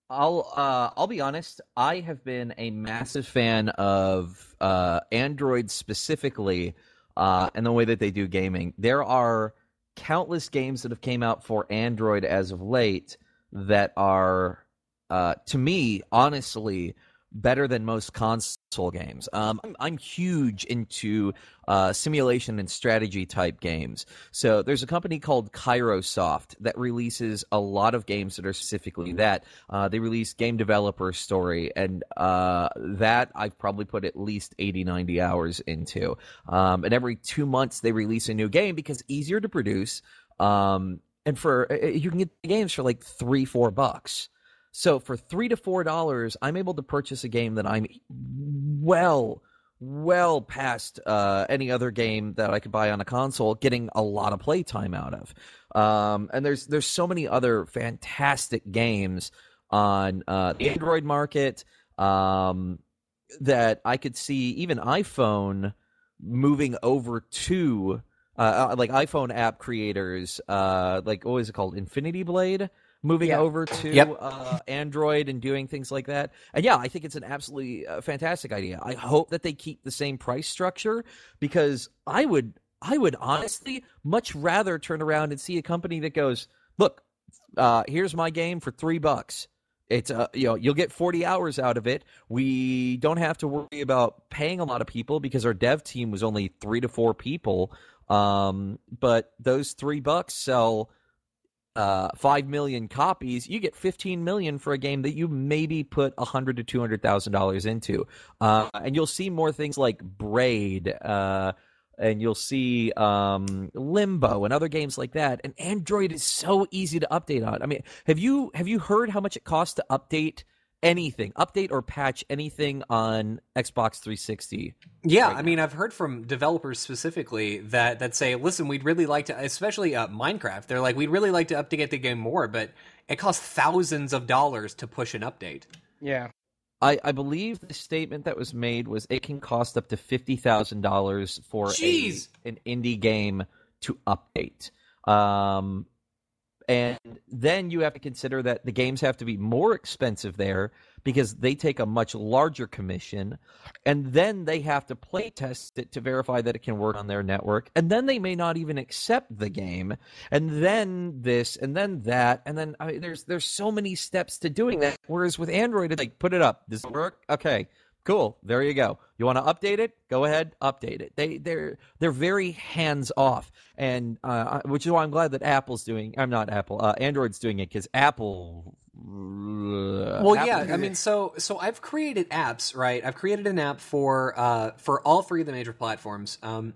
I'll uh, I'll be honest. I have been a massive fan of uh, Android specifically, uh, and the way that they do gaming. There are countless games that have came out for Android as of late that are, uh, to me, honestly, better than most console games. Um, I'm, I'm, huge into uh, simulation and strategy type games. So there's a company called Kairosoft that releases a lot of games that are specifically that. Uh, they release Game Developer Story, and uh, that I've probably put at least 80, 90 hours into. Um, and every two months they release a new game because easier to produce. Um, and for uh, you can get games for like three, four bucks. So for three to four dollars, I'm able to purchase a game that I'm well, well past uh, any other game that I could buy on a console, getting a lot of playtime out of. Um, and there's there's so many other fantastic games on uh, the Android market um, that I could see even iPhone moving over to. Uh, uh like iPhone app creators, uh, like what is it called, Infinity Blade? Moving yeah. over to yep. uh, Android and doing things like that. And yeah, I think it's an absolutely uh, fantastic idea. I hope that they keep the same price structure because I would I would honestly much rather turn around and see a company that goes, "Look, uh, here's my game for 3 bucks." It's uh, you know you'll get 40 hours out of it. We don't have to worry about paying a lot of people because our dev team was only 3 to 4 people. Um, but those 3 bucks sell uh, five million copies, you get fifteen million for a game that you maybe put a hundred to two hundred thousand dollars into, uh, and you'll see more things like Braid, uh, and you'll see um, Limbo and other games like that. And Android is so easy to update on. I mean, have you have you heard how much it costs to update? Anything, update or patch anything on Xbox 360. Yeah, right I mean, I've heard from developers specifically that that say, "Listen, we'd really like to, especially uh, Minecraft. They're like, we'd really like to update the game more, but it costs thousands of dollars to push an update." Yeah. I, I believe the statement that was made was it can cost up to fifty thousand dollars for a, an indie game to update. Um, and then you have to consider that the games have to be more expensive there because they take a much larger commission. And then they have to play test it to verify that it can work on their network. And then they may not even accept the game. And then this and then that. And then I mean, there's there's so many steps to doing that. Whereas with android it's like put it up. Does it work? Okay cool. There you go. You want to update it? Go ahead update it. They they're they're very hands off and uh, which is why i'm glad that apple's doing i'm not apple uh, android's doing it because apple well yeah i mean so so i've created apps right? I've created an app for uh for all three of the major platforms um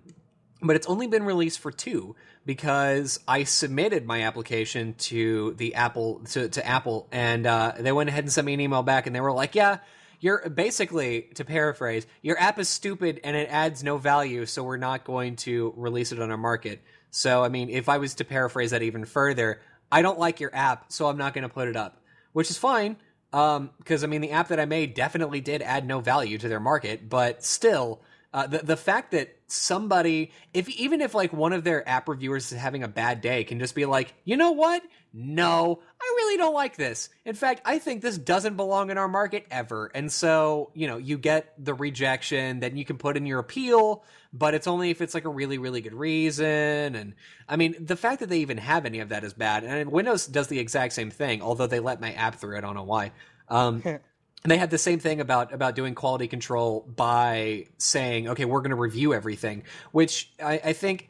but it's only been released for two because I submitted my application to the Apple to, to Apple and uh, they went ahead and sent me an email back and they were like, yeah, you're basically to paraphrase, your app is stupid and it adds no value, so we're not going to release it on our market. So I mean, if I was to paraphrase that even further, I don't like your app, so I'm not going to put it up, which is fine. Um, because I mean, the app that I made definitely did add no value to their market, but still, uh, the the fact that somebody, if even if like one of their app reviewers is having a bad day, can just be like, you know what? No, I really don't like this. In fact, I think this doesn't belong in our market ever. And so, you know, you get the rejection, then you can put in your appeal, but it's only if it's like a really, really good reason. And I mean, the fact that they even have any of that is bad. And Windows does the exact same thing, although they let my app through. I don't know why. Um, <laughs> they had the same thing about about doing quality control by saying, okay, we're going to review everything, which I, I think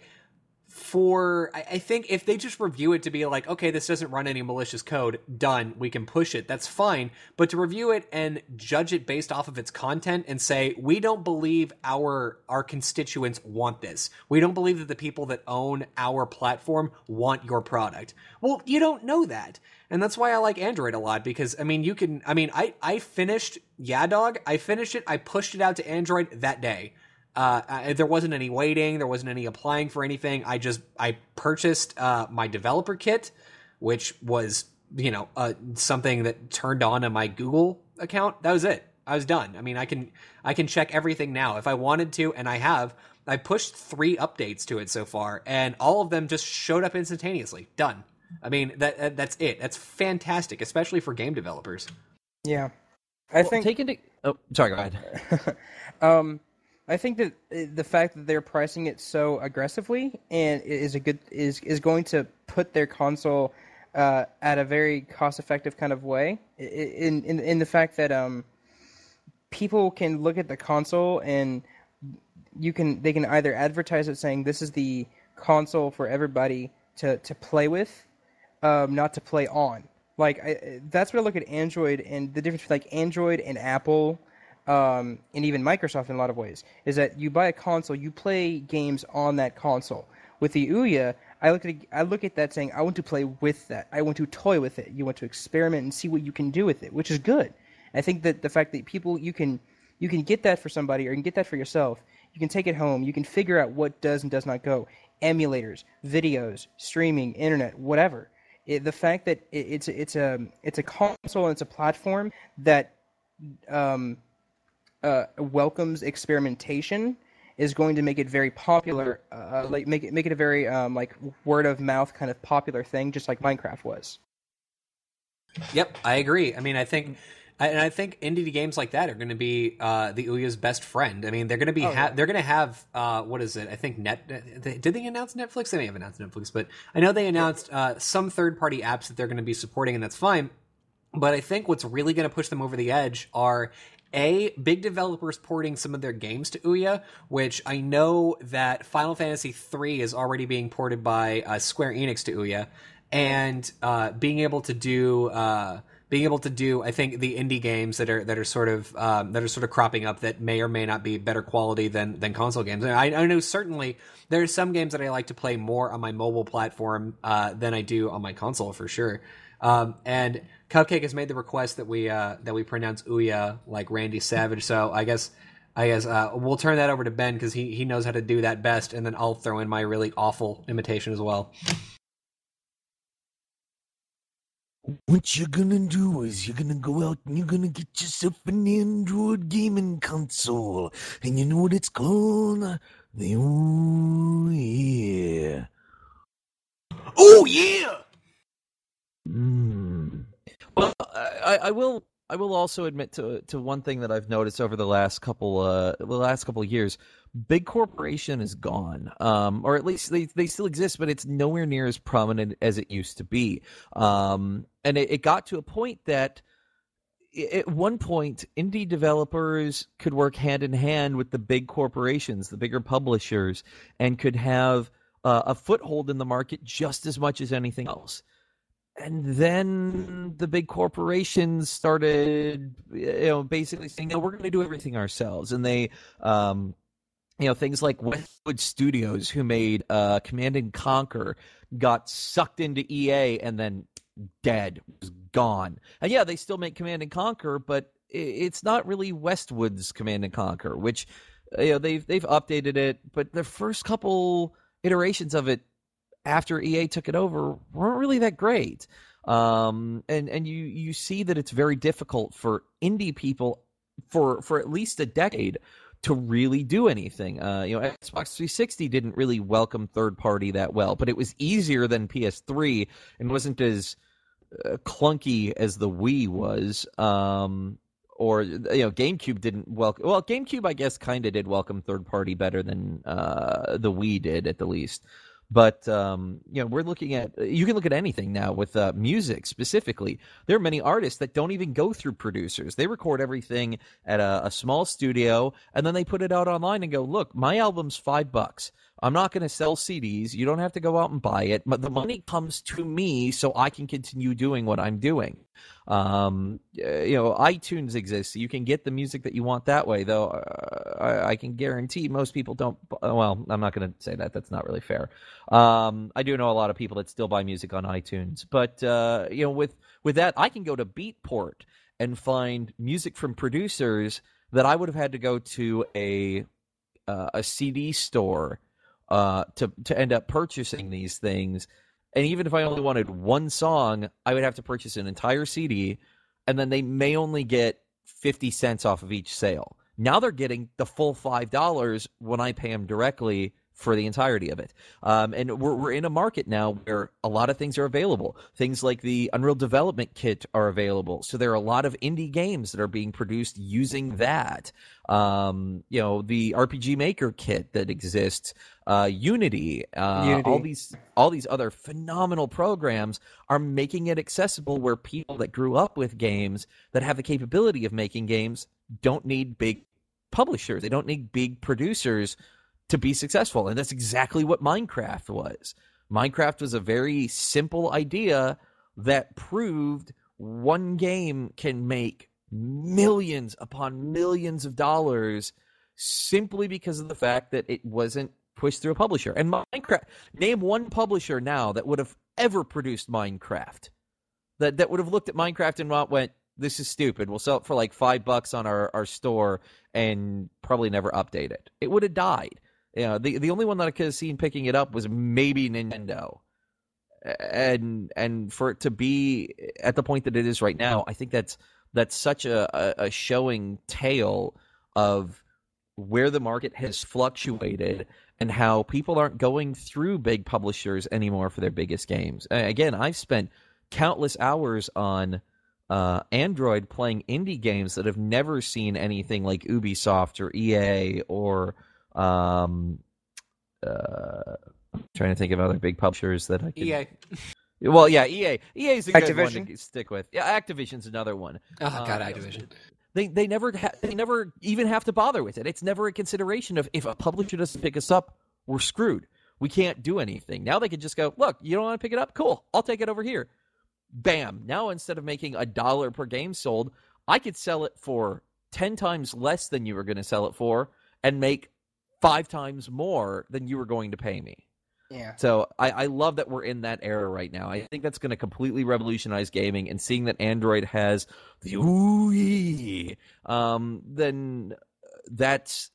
for I, I think if they just review it to be like, okay, this doesn't run any malicious code, done, we can push it. That's fine. But to review it and judge it based off of its content and say, we don't believe our our constituents want this. We don't believe that the people that own our platform want your product. Well, you don't know that. And that's why I like Android a lot because I mean you can I mean I I finished Yeah Dog, I finished it, I pushed it out to Android that day. Uh, I, there wasn't any waiting, there wasn't any applying for anything. I just I purchased uh, my developer kit, which was you know uh, something that turned on in my Google account. That was it. I was done. I mean, I can I can check everything now if I wanted to, and I have. I pushed three updates to it so far, and all of them just showed up instantaneously. Done. I mean that, that that's it. That's fantastic, especially for game developers. Yeah, I well, think. take into oh sorry, go ahead. <laughs> um, I think that uh, the fact that they're pricing it so aggressively and is a good is is going to put their console uh, at a very cost effective kind of way. In in in the fact that um, people can look at the console and you can they can either advertise it saying this is the console for everybody to to play with, um, not to play on. Like I, that's what I look at Android and the difference between like Android and Apple um, and even Microsoft in a lot of ways, is that you buy a console, you play games on that console. With the Ouya, I look at I look at that saying, I want to play with that. I want to toy with it. You want to experiment and see what you can do with it, which is good. I think that the fact that people you can you can get that for somebody or you can get that for yourself. You can take it home. You can figure out what does and does not go. Emulators, videos, streaming, internet, whatever. It, the fact that it, it's it's a it's a console and it's a platform that um, uh, welcomes experimentation is going to make it very popular, uh, like make it make it a very um, like word of mouth kind of popular thing, just like Minecraft was. Yep, I agree. I mean, I think, and I think indie games like that are going to be uh, the Ouya's best friend. I mean, they're going to be Oh, ha- yeah. they're going to have uh, what is it? I think net. They, did they announce Netflix? They may have announced Netflix, but I know they announced uh, some third party apps that they're going to be supporting, and that's fine. But I think what's really going to push them over the edge are a big developers porting some of their games to Ouya, which I know that Final Fantasy III is already being ported by uh, Square Enix to Ouya, and uh, being able to do. Being able to do, I think, the indie games that are that are sort of um, that are sort of cropping up that may or may not be better quality than than console games. I, I know certainly there are some games that I like to play more on my mobile platform uh, than I do on my console for sure. Um, and Cupcake has made the request that we uh, that we pronounce Ouya like Randy Savage. So I guess I guess uh, we'll turn that over to Ben because he he knows how to do that best, and then I'll throw in my really awful imitation as well. What you're gonna do is you're gonna go out and you're gonna get yourself an Android gaming console, and you know what it's called? The oh yeah. Oh yeah. Mm. Well, I, I will. I will also admit to to one thing that I've noticed over the last couple uh the last couple of years. Big corporation is gone, um, or at least they, they still exist, but it's nowhere near as prominent as it used to be. Um, and it, it got to a point that at one point, indie developers could work hand in hand with the big corporations, the bigger publishers, and could have uh, a foothold in the market just as much as anything else. And then the big corporations started, you know, basically saying, "No, we're going to do everything ourselves," and they, um, you know, things like Westwood Studios, who made uh, Command and Conquer, got sucked into EA and then dead, was gone. And yeah, they still make Command and Conquer, but it's not really Westwood's Command and Conquer, which you know they've they've updated it, but the first couple iterations of it after EA took it over weren't really that great. Um, and and you you see that it's very difficult for indie people for for at least a decade to really do anything. Uh, you know, Xbox 360 didn't really welcome third party that well, but it was easier than PS3 and wasn't as uh, clunky as the Wii was. Um, or you know, GameCube didn't welcome. Well, GameCube, I guess, kind of did welcome third party better than uh, the Wii did, at the least. But um, you know, we're looking at you can look at anything now with uh, music specifically. There are many artists that don't even go through producers. They record everything at a, a small studio and then they put it out online and go, "Look, my album's five bucks. I'm not going to sell CDs. You don't have to go out and buy it. But the money comes to me so I can continue doing what I'm doing. Um, you know, iTunes exists. You can get the music that you want that way, though. Uh, I, I, can guarantee most people don't. Well, I'm not going to say that. That's not really fair. Um, I do know a lot of people that still buy music on iTunes, but uh, you know, with with that, I can go to Beatport and find music from producers that I would have had to go to a uh, a CD store uh, to to end up purchasing these things. And even if I only wanted one song, I would have to purchase an entire CD, and then they may only get fifty cents off of each sale. Now they're getting the full five dollars when I pay them directly for the entirety of it. Um, and we're, we're in a market now where a lot of things are available. Things like the Unreal Development Kit are available. So there are a lot of indie games that are being produced using that. Um, you know, the RPG Maker kit that exists, uh, Unity, uh, Unity, all these all these other phenomenal programs are making it accessible where people that grew up with games that have the capability of making games don't need big publishers. They don't need big producers to be successful. And that's exactly what Minecraft was. Minecraft was a very simple idea that proved one game can make millions upon millions of dollars simply because of the fact that it wasn't pushed through a publisher. And Minecraft, name one publisher now that would have ever produced Minecraft. That that would have looked at Minecraft and went, this is stupid. We'll sell it for like five bucks on our, our store and probably never update it. It would have died. You know, the the only one that I could have seen picking it up was maybe Nintendo. And and for it to be at the point that it is right now, I think that's that's such a, a, a showing tale of where the market has fluctuated and how people aren't going through big publishers anymore for their biggest games. Again, I've spent countless hours on uh, Android playing indie games that have never seen anything like Ubisoft or EA or um, uh, trying to think of other big publishers that I can. EA. <laughs> Well, yeah, EA. EA is a Activision. good one to stick with. Yeah, Activision's another one. Oh God, uh, Activision. They they never ha- they never even have to bother with it. It's never a consideration of if a publisher doesn't pick us up, we're screwed. We can't do anything. Now they can just go, look, you don't want to pick it up? Cool, I'll take it over here. Bam. Now instead of making a dollar per game sold, I could sell it for ten times less than you were going to sell it for, and make five times more than you were going to pay me. Yeah. So I, I love that we're in that era right now. I think that's going to completely revolutionize gaming, and seeing that Android has the ooh um, then that's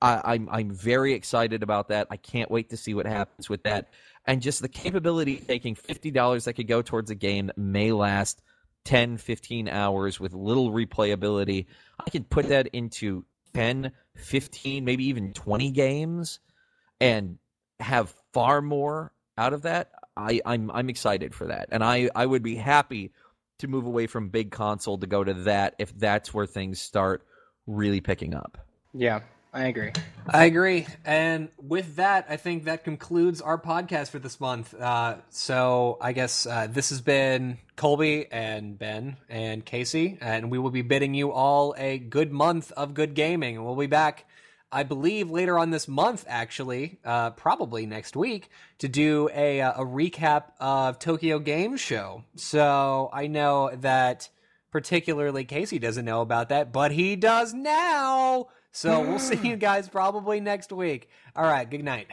I, I'm I'm very excited about that. I can't wait to see what happens with that. And just the capability of taking fifty dollars that could go towards a game that may last 10, 15 hours with little replayability. I can put that into 10, 15, maybe even 20 games and have far more out of that. I, I'm I'm excited for that. And I, I would be happy to move away from big console to go to that if that's where things start really picking up. Yeah, I agree. I agree. And with that, I think that concludes our podcast for this month. Uh, so I guess uh, this has been Colby and Ben and Casey, and we will be bidding you all a good month of good gaming. And we'll be back, I believe, later on this month, actually, uh, probably next week, to do a, uh, a recap of Tokyo Game Show. So I know that particularly Casey doesn't know about that, but he does now. So we'll see you <gasps> guys probably next week. All right, good night.